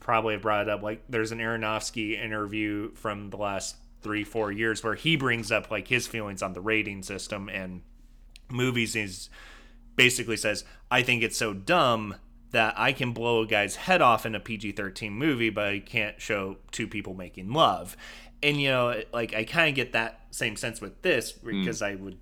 probably have brought it up like there's an Aronofsky interview from the last 3 4 years where he brings up like his feelings on the rating system and movies is basically says I think it's so dumb that I can blow a guy's head off in a PG-13 movie but I can't show two people making love. And you know like I kind of get that same sense with this mm. because I would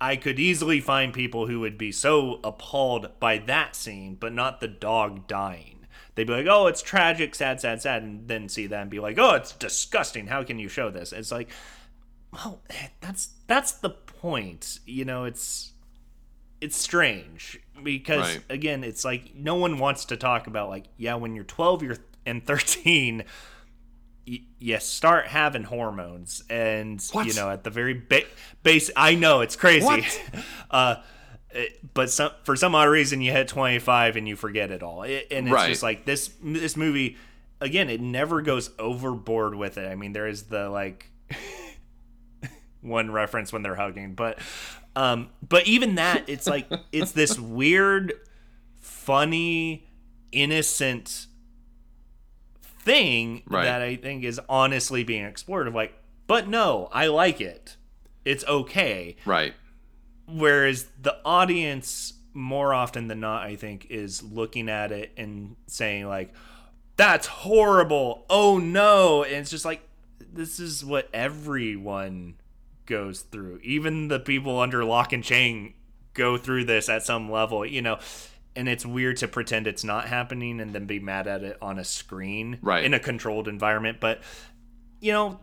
I could easily find people who would be so appalled by that scene, but not the dog dying. They'd be like, "Oh, it's tragic, sad, sad, sad," and then see that and be like, "Oh, it's disgusting. How can you show this?" It's like, well, eh, that's that's the point. You know, it's it's strange because Right. again, it's like no one wants to talk about like, yeah, when you're 12, you're and 13 you start having hormones and What? you know at the very ba- base i know it's crazy uh but some for some odd reason you hit 25 and you forget it all It- and it's Right. just like this this movie again it never goes overboard with it i mean there is the like one reference when they're hugging but um but even that it's like it's this weird funny innocent thing Right. that I think is honestly being explored of like, but no, I like it. It's okay. Right. Whereas the audience more often than not, I think, is looking at it and saying like, that's horrible. Oh no. And it's just like this is what everyone goes through. Even the people under lock and chain go through this at some level, you know. And it's weird to pretend it's not happening and then be mad at it on a screen Right. in a controlled environment. But you know,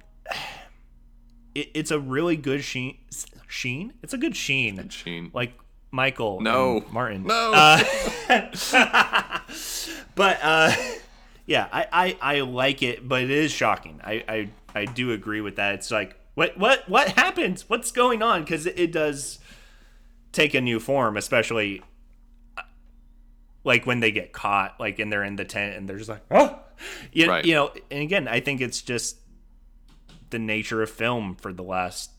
it, it's a really good sheen. Sheen? It's a good sheen. Sheen. Like Michael. No. Martin. No. Uh, but uh, yeah, I, I I like it, but it is shocking. I I, I do agree with that. It's like what what what happened? What's going on? Because it, it does take a new form, especially uh, like when they get caught, like and they're in the tent and they're just like, oh, you, Right. you know. And again, I think it's just the nature of film for the last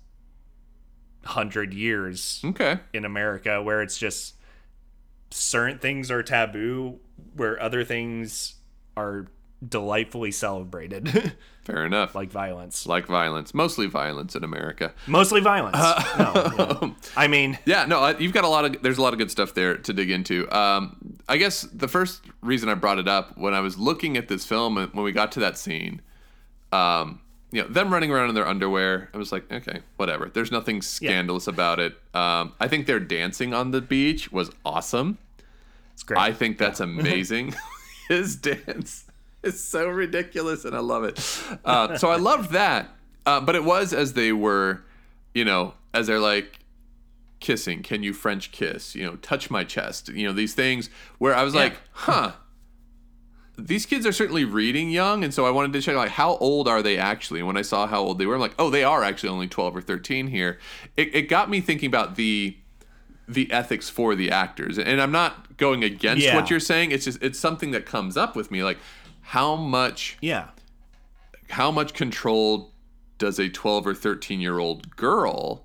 hundred years okay. in America where it's just certain things are taboo where other things are delightfully celebrated Fair enough. like violence like violence, mostly violence in America. mostly violence no, no. i mean Yeah, no, you've got a lot of there's a lot of good stuff there to dig into. Um, I guess the first reason I brought it up when I was looking at this film when we got to that scene, um, you know, them running around in their underwear, I was like, okay, whatever. There's nothing scandalous about it. Um, I think their dancing on the beach was awesome. it's great I think that's amazing. His dance is so ridiculous, and I love it. Uh, so I loved that. Uh, but it was as they were, you know, as they're like kissing. Can you French kiss? You know, touch my chest. You know, these things where I was like, huh. These kids are certainly reading young, and so I wanted to check like how old are they actually. And when I saw how old they were, I'm like, oh, they are actually only 12 or 13 here. It, it got me thinking about the the ethics for the actors. And I'm not going against Yeah. what you're saying. It's just it's something that comes up with me like how much yeah how much control does a 12 or 13 year old girl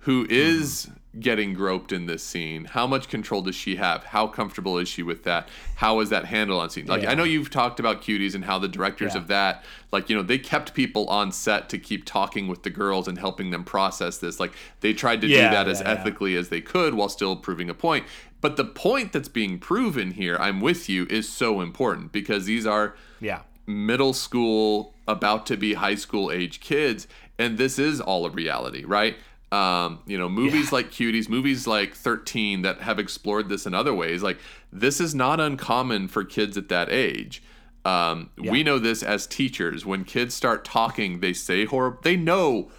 who is getting groped in this scene? How much control does she have? How comfortable is she with that? How is that handled on scene? Like Yeah. I know you've talked about cuties and how the directors Yeah. of that, like you know, they kept people on set to keep talking with the girls and helping them process this. Like they tried to Yeah, do that as ethically as they could while still proving a point. But the point that's being proven here, I'm with you, is so important because these are Yeah. middle school about to be high school age kids and this is all a reality right? Um, you know movies like cuties movies like 13 that have explored this in other ways like this is not uncommon for kids at that age. Um, we know this as teachers. When kids start talking they say horrible they know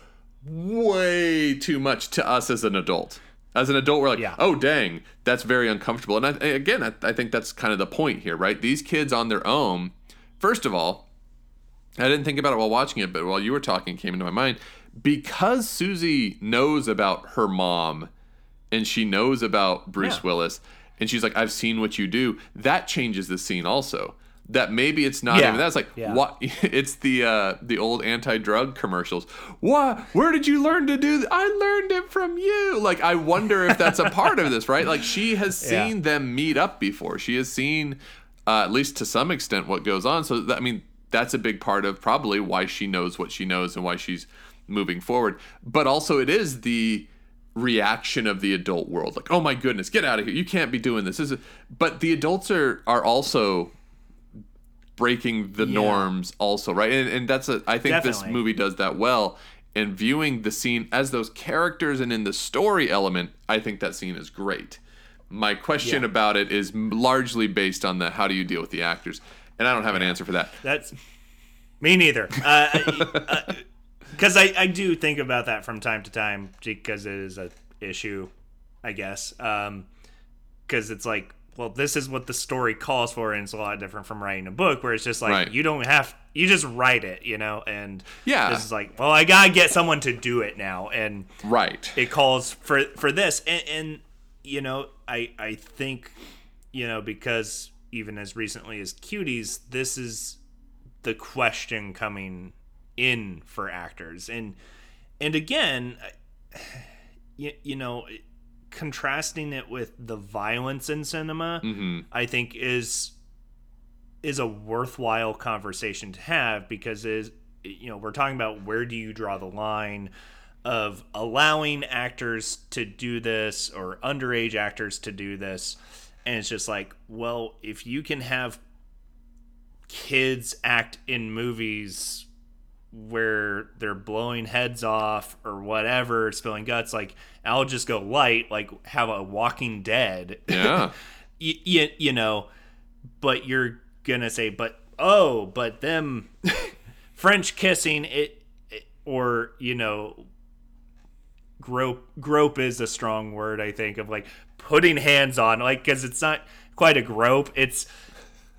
way too much to us as an adult as an adult we're like Yeah. oh dang that's very uncomfortable and I, again I, I think that's kind of the point here right these kids on their own first of all I didn't think about it while watching it, but while you were talking, it came into my mind because Susie knows about her mom and she knows about Bruce Yeah. Willis, and she's like, "I've seen what you do." That changes the scene also. That maybe it's not Yeah. even that's like Yeah. what it's the uh, the old anti-drug commercials. What? Where did you learn to do? Th- I learned it from you. Like I wonder if that's a part of this, right? Like she has Yeah. seen them meet up before. She has seen, uh, at least to some extent, what goes on. So that, I mean, that's a big part of probably why she knows what she knows and why she's moving forward. But also, it is the reaction of the adult world, like, "Oh my goodness, get out of here! You can't be doing this." this is, but the adults are are also breaking the Yeah. norms, also, right? And, and that's a I think this movie does that well. And viewing the scene as those characters and in the story element, I think that scene is great. My question Yeah. about it is largely based on the how do you deal with the actors, and I don't have an answer for that. That's me neither. Uh, because uh, I, I do think about that from time to time because it is a issue, I guess. Um, because it's like, well, this is what the story calls for, and it's a lot different from writing a book where it's just like Right. you don't have you just write it, you know. And Yeah. this is like, well, I gotta get someone to do it now, and Right. it calls for for this and, and you know i i think you know because even as recently as cuties this is the question coming in for actors and and again you, you know contrasting it with the violence in cinema mm-hmm. i think is is a worthwhile conversation to have because is you know we're talking about where do you draw the line of allowing actors to do this or underage actors to do this. And it's just like well if you can have kids act in movies where they're blowing heads off or whatever spilling guts like i'll just go light like have a walking dead Yeah. y- y- you know, but you're gonna say, but oh, but them French kissing it, it- or you know, grope grope is a strong word I think of like putting hands on like because it's not quite a grope it's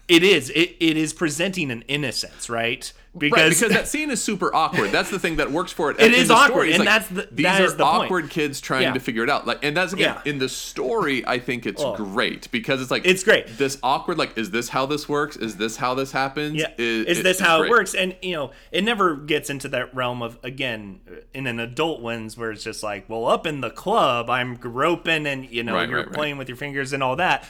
it is it, it is presenting an innocence right Right, because, because that scene is super awkward. That's the thing that works for it. It In is awkward, it's and that's the- these that are the point. awkward kids trying Yeah. to figure it out. Like, and that's again Yeah. in the story. I think it's Oh. great because it's like It's great. This awkward, like, is this how this works? Is this how this happens? Yeah. Is, Is, this how great. it works? And you know, it never gets into that realm of again in an adult lens where it's just like, well, up in the club, I'm groping and you know, Right, you're right. playing with your fingers and all that.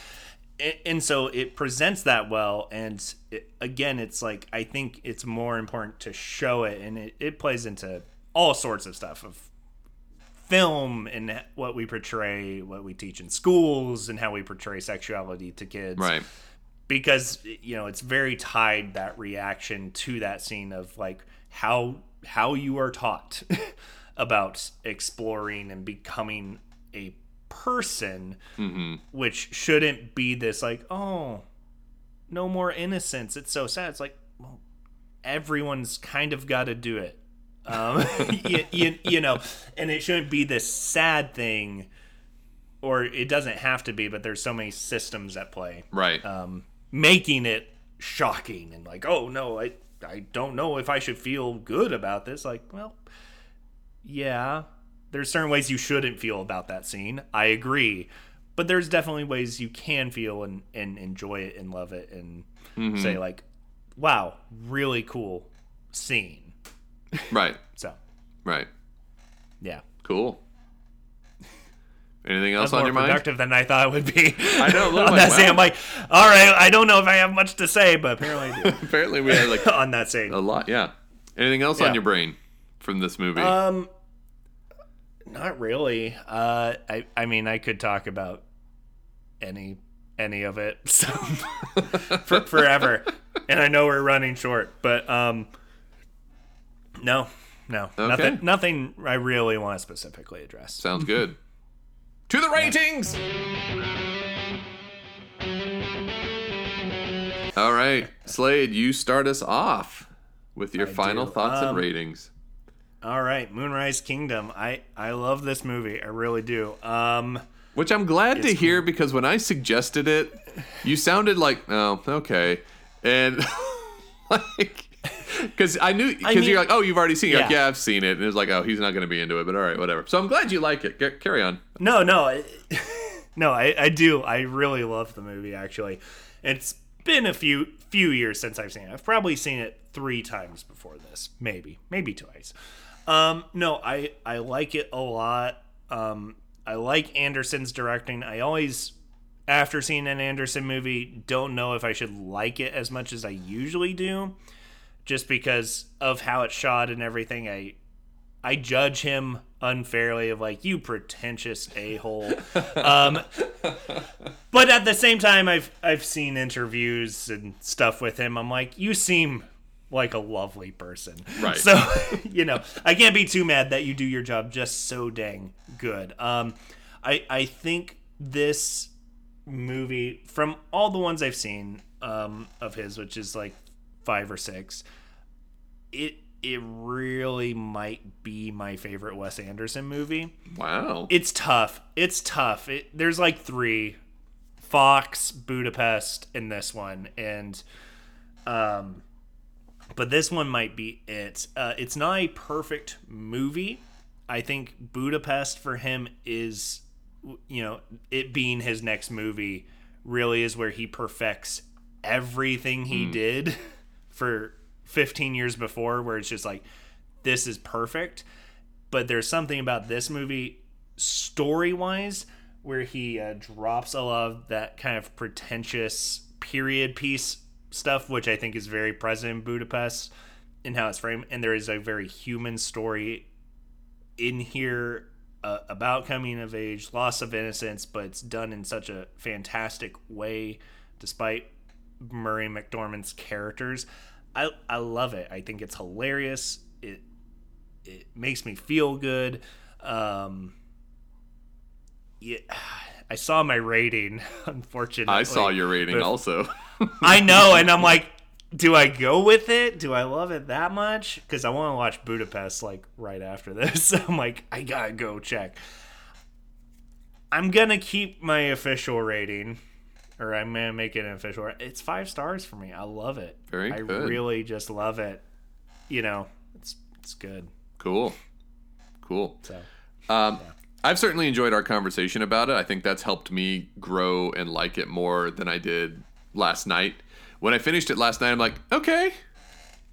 And, so it presents that well. And it, again, it's like I think it's more important to show it, and it, it plays into all sorts of stuff of film and what we portray, what we teach in schools, and how we portray sexuality to kids Right. because you know it's very tied that reaction to that scene of like how how you are taught about exploring and becoming a person which shouldn't be this like oh no more innocence. It's so sad. It's like well everyone's kind of got to do it. Um you, you, you know and it shouldn't be this sad thing or it doesn't have to be but there's so many systems at play. Right. um, making it shocking and like, oh no, I I don't know if I should feel good about this. Like, well, yeah, there's certain ways you shouldn't feel about that scene. I agree, but there's definitely ways you can feel and and enjoy it and love it and say like, wow, really cool scene. right. So Right. yeah, Cool. Anything else That's on your mind? productive than I thought it would be. I know, a little on like, that scene. I'm like, all right, I don't know if I have much to say, but apparently Apparently, we had like on that scene. a lot. Yeah. Anything else on your brain from this movie? Um, not really. Uh, I I mean, I could talk about any any of it so for, forever, and I know we're running short, but um, no, no, Okay. nothing, nothing. I really want to specifically address. Sounds good. to the ratings. All right, Slade, you start us off with your I final do. thoughts and Um, ratings. All right, Moonrise Kingdom. I I love this movie. I really do. Um, Which I'm glad to hear because when I suggested it, you sounded like, oh, okay. And like, because I knew, because mean- you're like, oh, you've already seen it. You're Like, Yeah. yeah, I've seen it. And it was like, oh, he's not going to be into it, but all right, whatever. So I'm glad you like it. Ca- carry on. No, no, I- no. I, I do. I really love the movie. Actually, it's been a few few years since I've seen it. I've probably seen it three times before this, maybe, maybe twice. Um, no, I I like it a lot. Um, I like Anderson's directing. I always, after seeing an Anderson movie, don't know if I should like it as much as I usually do, just because of how it's shot and everything. I I judge him unfairly of like you pretentious a hole. um, but at the same time, I've I've seen interviews and stuff with him. I'm like, you seem like a lovely person, Right. So you know, I can't be too mad that you do your job just so dang good. Um, I I think this movie from all the ones I've seen um, of his, which is like five or six, it it really might be my favorite Wes Anderson movie. Wow. It's tough. It's tough. It, there's like three: Fox, Budapest, and this one, and um, but this one might be it. Uh, it's not a perfect movie. I think Budapest for him is, you know, it being his next movie really is where he perfects everything he did for 15 years before, where it's just like, this is perfect. But there's something about this movie, story wise, where he uh, drops a lot of that kind of pretentious period piece stuff, which I think is very present in Budapest in how it's framed. And there is a very human story in here uh, about coming of age, loss of innocence, but it's done in such a fantastic way, despite Murray McDormand's characters. I I love it. I think it's hilarious. It it makes me feel good. Um, yeah, I saw my rating. Unfortunately, I saw your rating also. I know, and I'm like, do I go with it? Do I love it that much? Because I want to watch Budapest like right after this. I'm like, I gotta go check. I'm gonna keep my official rating, or I'm gonna make it an official. It's five stars for me. I love it. Very I good. really just love it. You know, it's it's good. cool. Cool. So Um, I've certainly enjoyed our conversation about it. I think that's helped me grow and like it more than I did last night. When I finished it last night, I'm like, okay.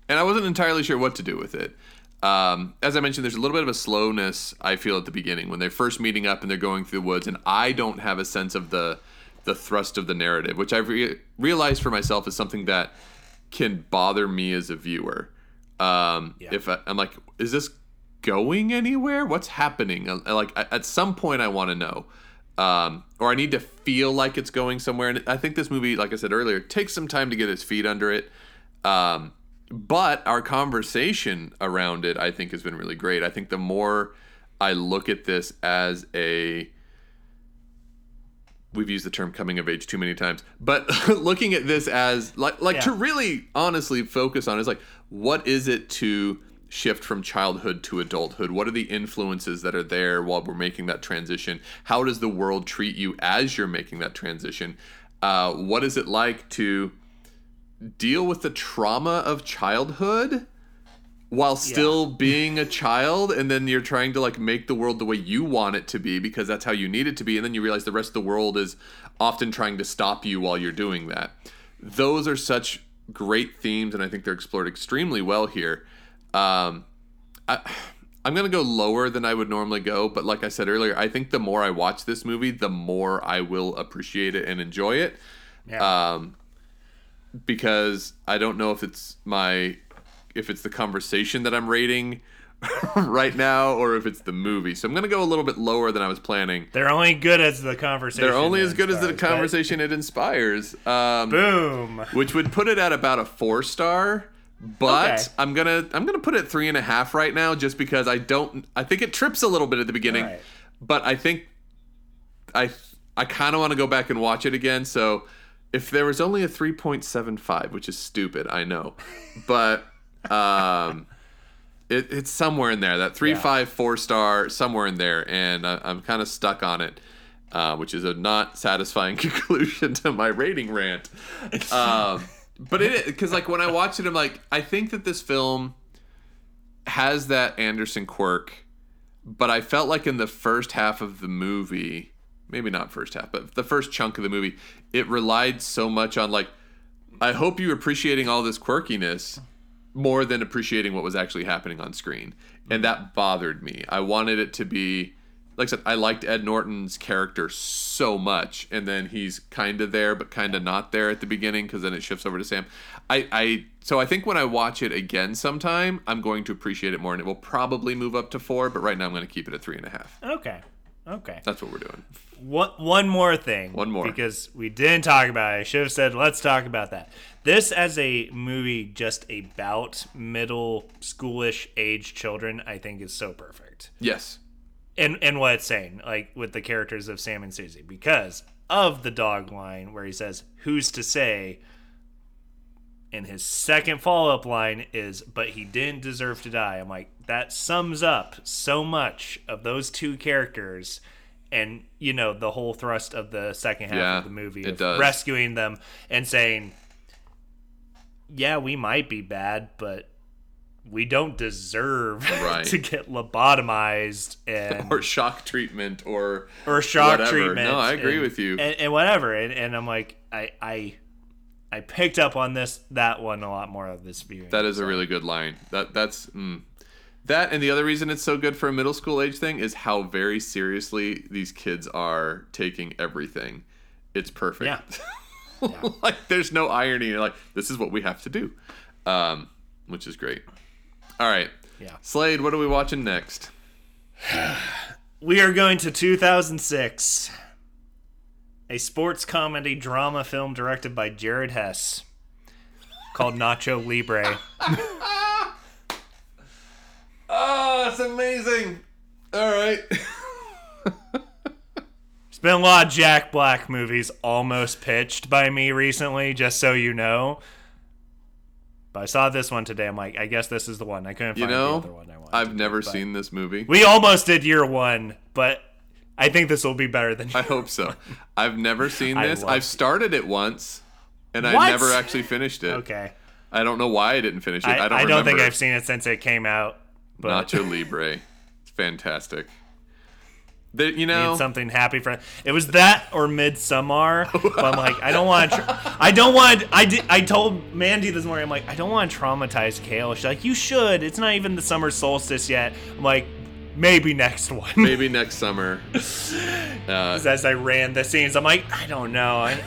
And I wasn't entirely sure what to do with it. Um, as I mentioned, there's a little bit of a slowness I feel at the beginning when they're first meeting up and they're going through the woods, and I don't have a sense of the the thrust of the narrative, which I've re- realized for myself is something that can bother me as a viewer. Um, If I, I'm like, is this going anywhere? What's happening? Uh, Like at some point, I want to know, um, or I need to feel like it's going somewhere. And I think this movie, like I said earlier, takes some time to get its feet under it. Um, but our conversation around it, I think, has been really great. I think the more I look at this as a we've used the term coming of age too many times but looking at this as like like to really honestly focus on is like what is it to shift from childhood to adulthood? What are the influences that are there while we're making that transition? How does the world treat you as you're making that transition? Uh, what is it like to deal with the trauma of childhood while still being a child and then you're trying to like make the world the way you want it to be because that's how you need it to be and then you realize the rest of the world is often trying to stop you while you're doing that? Those are such great themes and i think they're explored extremely well here um, I, I'm gonna go lower than I would normally go, but like I said earlier, I think the more I watch this movie, the more I will appreciate it and enjoy it. Yeah. Um, because I don't know if it's my if it's the conversation that I'm rating right now or if it's the movie. So I'm gonna go a little bit lower than I was planning. They're only good as the conversation. They're only as good as the inspires, but- conversation it inspires. Um, Boom. which would put it at about a four star. But Okay. I'm gonna I'm gonna put it three and a half right now, just because I don't I think it trips a little bit at the beginning, Right. but I think I I kind of want to go back and watch it again. So if there was only a three point seven five, which is stupid, I know, but um, it, it's somewhere in there that three Yeah. five four star somewhere in there, and I, I'm kind of stuck on it. Uh, which is a not satisfying conclusion to my rating rant. Um, but it because like when I watch it, I'm like, I think that this film has that Anderson quirk, but I felt like in the first half of the movie, maybe not first half, but the first chunk of the movie, it relied so much on like, I hope you're appreciating all this quirkiness more than appreciating what was actually happening on screen, and that bothered me. I wanted it to be. Like I said, I liked Ed Norton's character so much, and then he's kind of there, but kind of not there at the beginning, because then it shifts over to Sam. I, I, so I think when I watch it again sometime, I'm going to appreciate it more, and it will probably move up to four. But right now, I'm going to keep it at three and a half. Okay. Okay. That's what we're doing. One, one more thing. One more. Because we didn't talk about it. I should have said, let's talk about that. This, as a movie just about middle schoolish age children, I think is so perfect. Yes, And, and what it's saying, like with the characters of Sam and Suzy, because of the dog line where he says, Who's to say? And his second follow up line is, But he didn't deserve to die. I'm like, that sums up so much of those two characters and, you know, the whole thrust of the second half Yeah, of the movie it of does. rescuing them and saying, Yeah, we might be bad, but we don't deserve Right. to get lobotomized and or shock treatment, or or shock whatever. treatment. No, I agree and- with you. And, and whatever. And, and I'm like, I, I, I picked up on this that one a lot more of this viewing. That is a really good line. That that's mm. that, and the other reason it's so good for a middle school age thing is how very seriously these kids are taking everything. It's perfect. Yeah. like there's no irony. You're like, this is what we have to do, um, which is great. All right, Yeah. Slade, what are we watching next? We are going to 2006. A sports comedy drama film directed by Jared Hess called Nacho Libre. Oh, that's amazing. All right. There's been a lot of Jack Black movies almost pitched by me recently, just so you know. But I saw this one today. I'm like, I guess this is the one. I couldn't you find the other one I wanted. I've never but- seen this movie. We almost did year one, but I think this will be better than. I hope so. I've never seen this. I've started it once, and I never actually finished it. okay. I don't know why I didn't finish it. I, I, don't. I don't think. I've seen it since it came out. But Nacho Libre. It's fantastic. The, you need know, something happy for it was that or Midsommar. but I'm like, I don't want to. I don't want. I did. I told Mandy this morning. I'm like, I don't want to traumatize Kale. She's like, you should. It's not even the summer solstice yet. I'm like, maybe next one. maybe next summer. Uh, As I ran the scenes, I'm like, I don't know. I,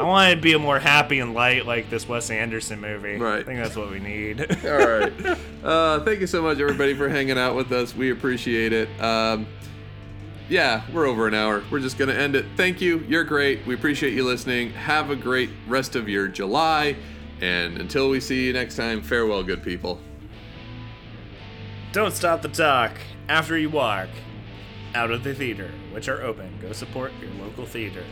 I want to be a more happy and light like this Wes Anderson movie. Right. I think that's what we need. all right. Uh, thank you so much, everybody, for hanging out with us. We appreciate it. Um, yeah, we're over an hour. We're just going to end it. Thank you. You're great. We appreciate you listening. Have a great rest of your July. And until we see you next time, farewell, good people. Don't stop the talk after you walk out of the theater, which are open. Go support your local theater.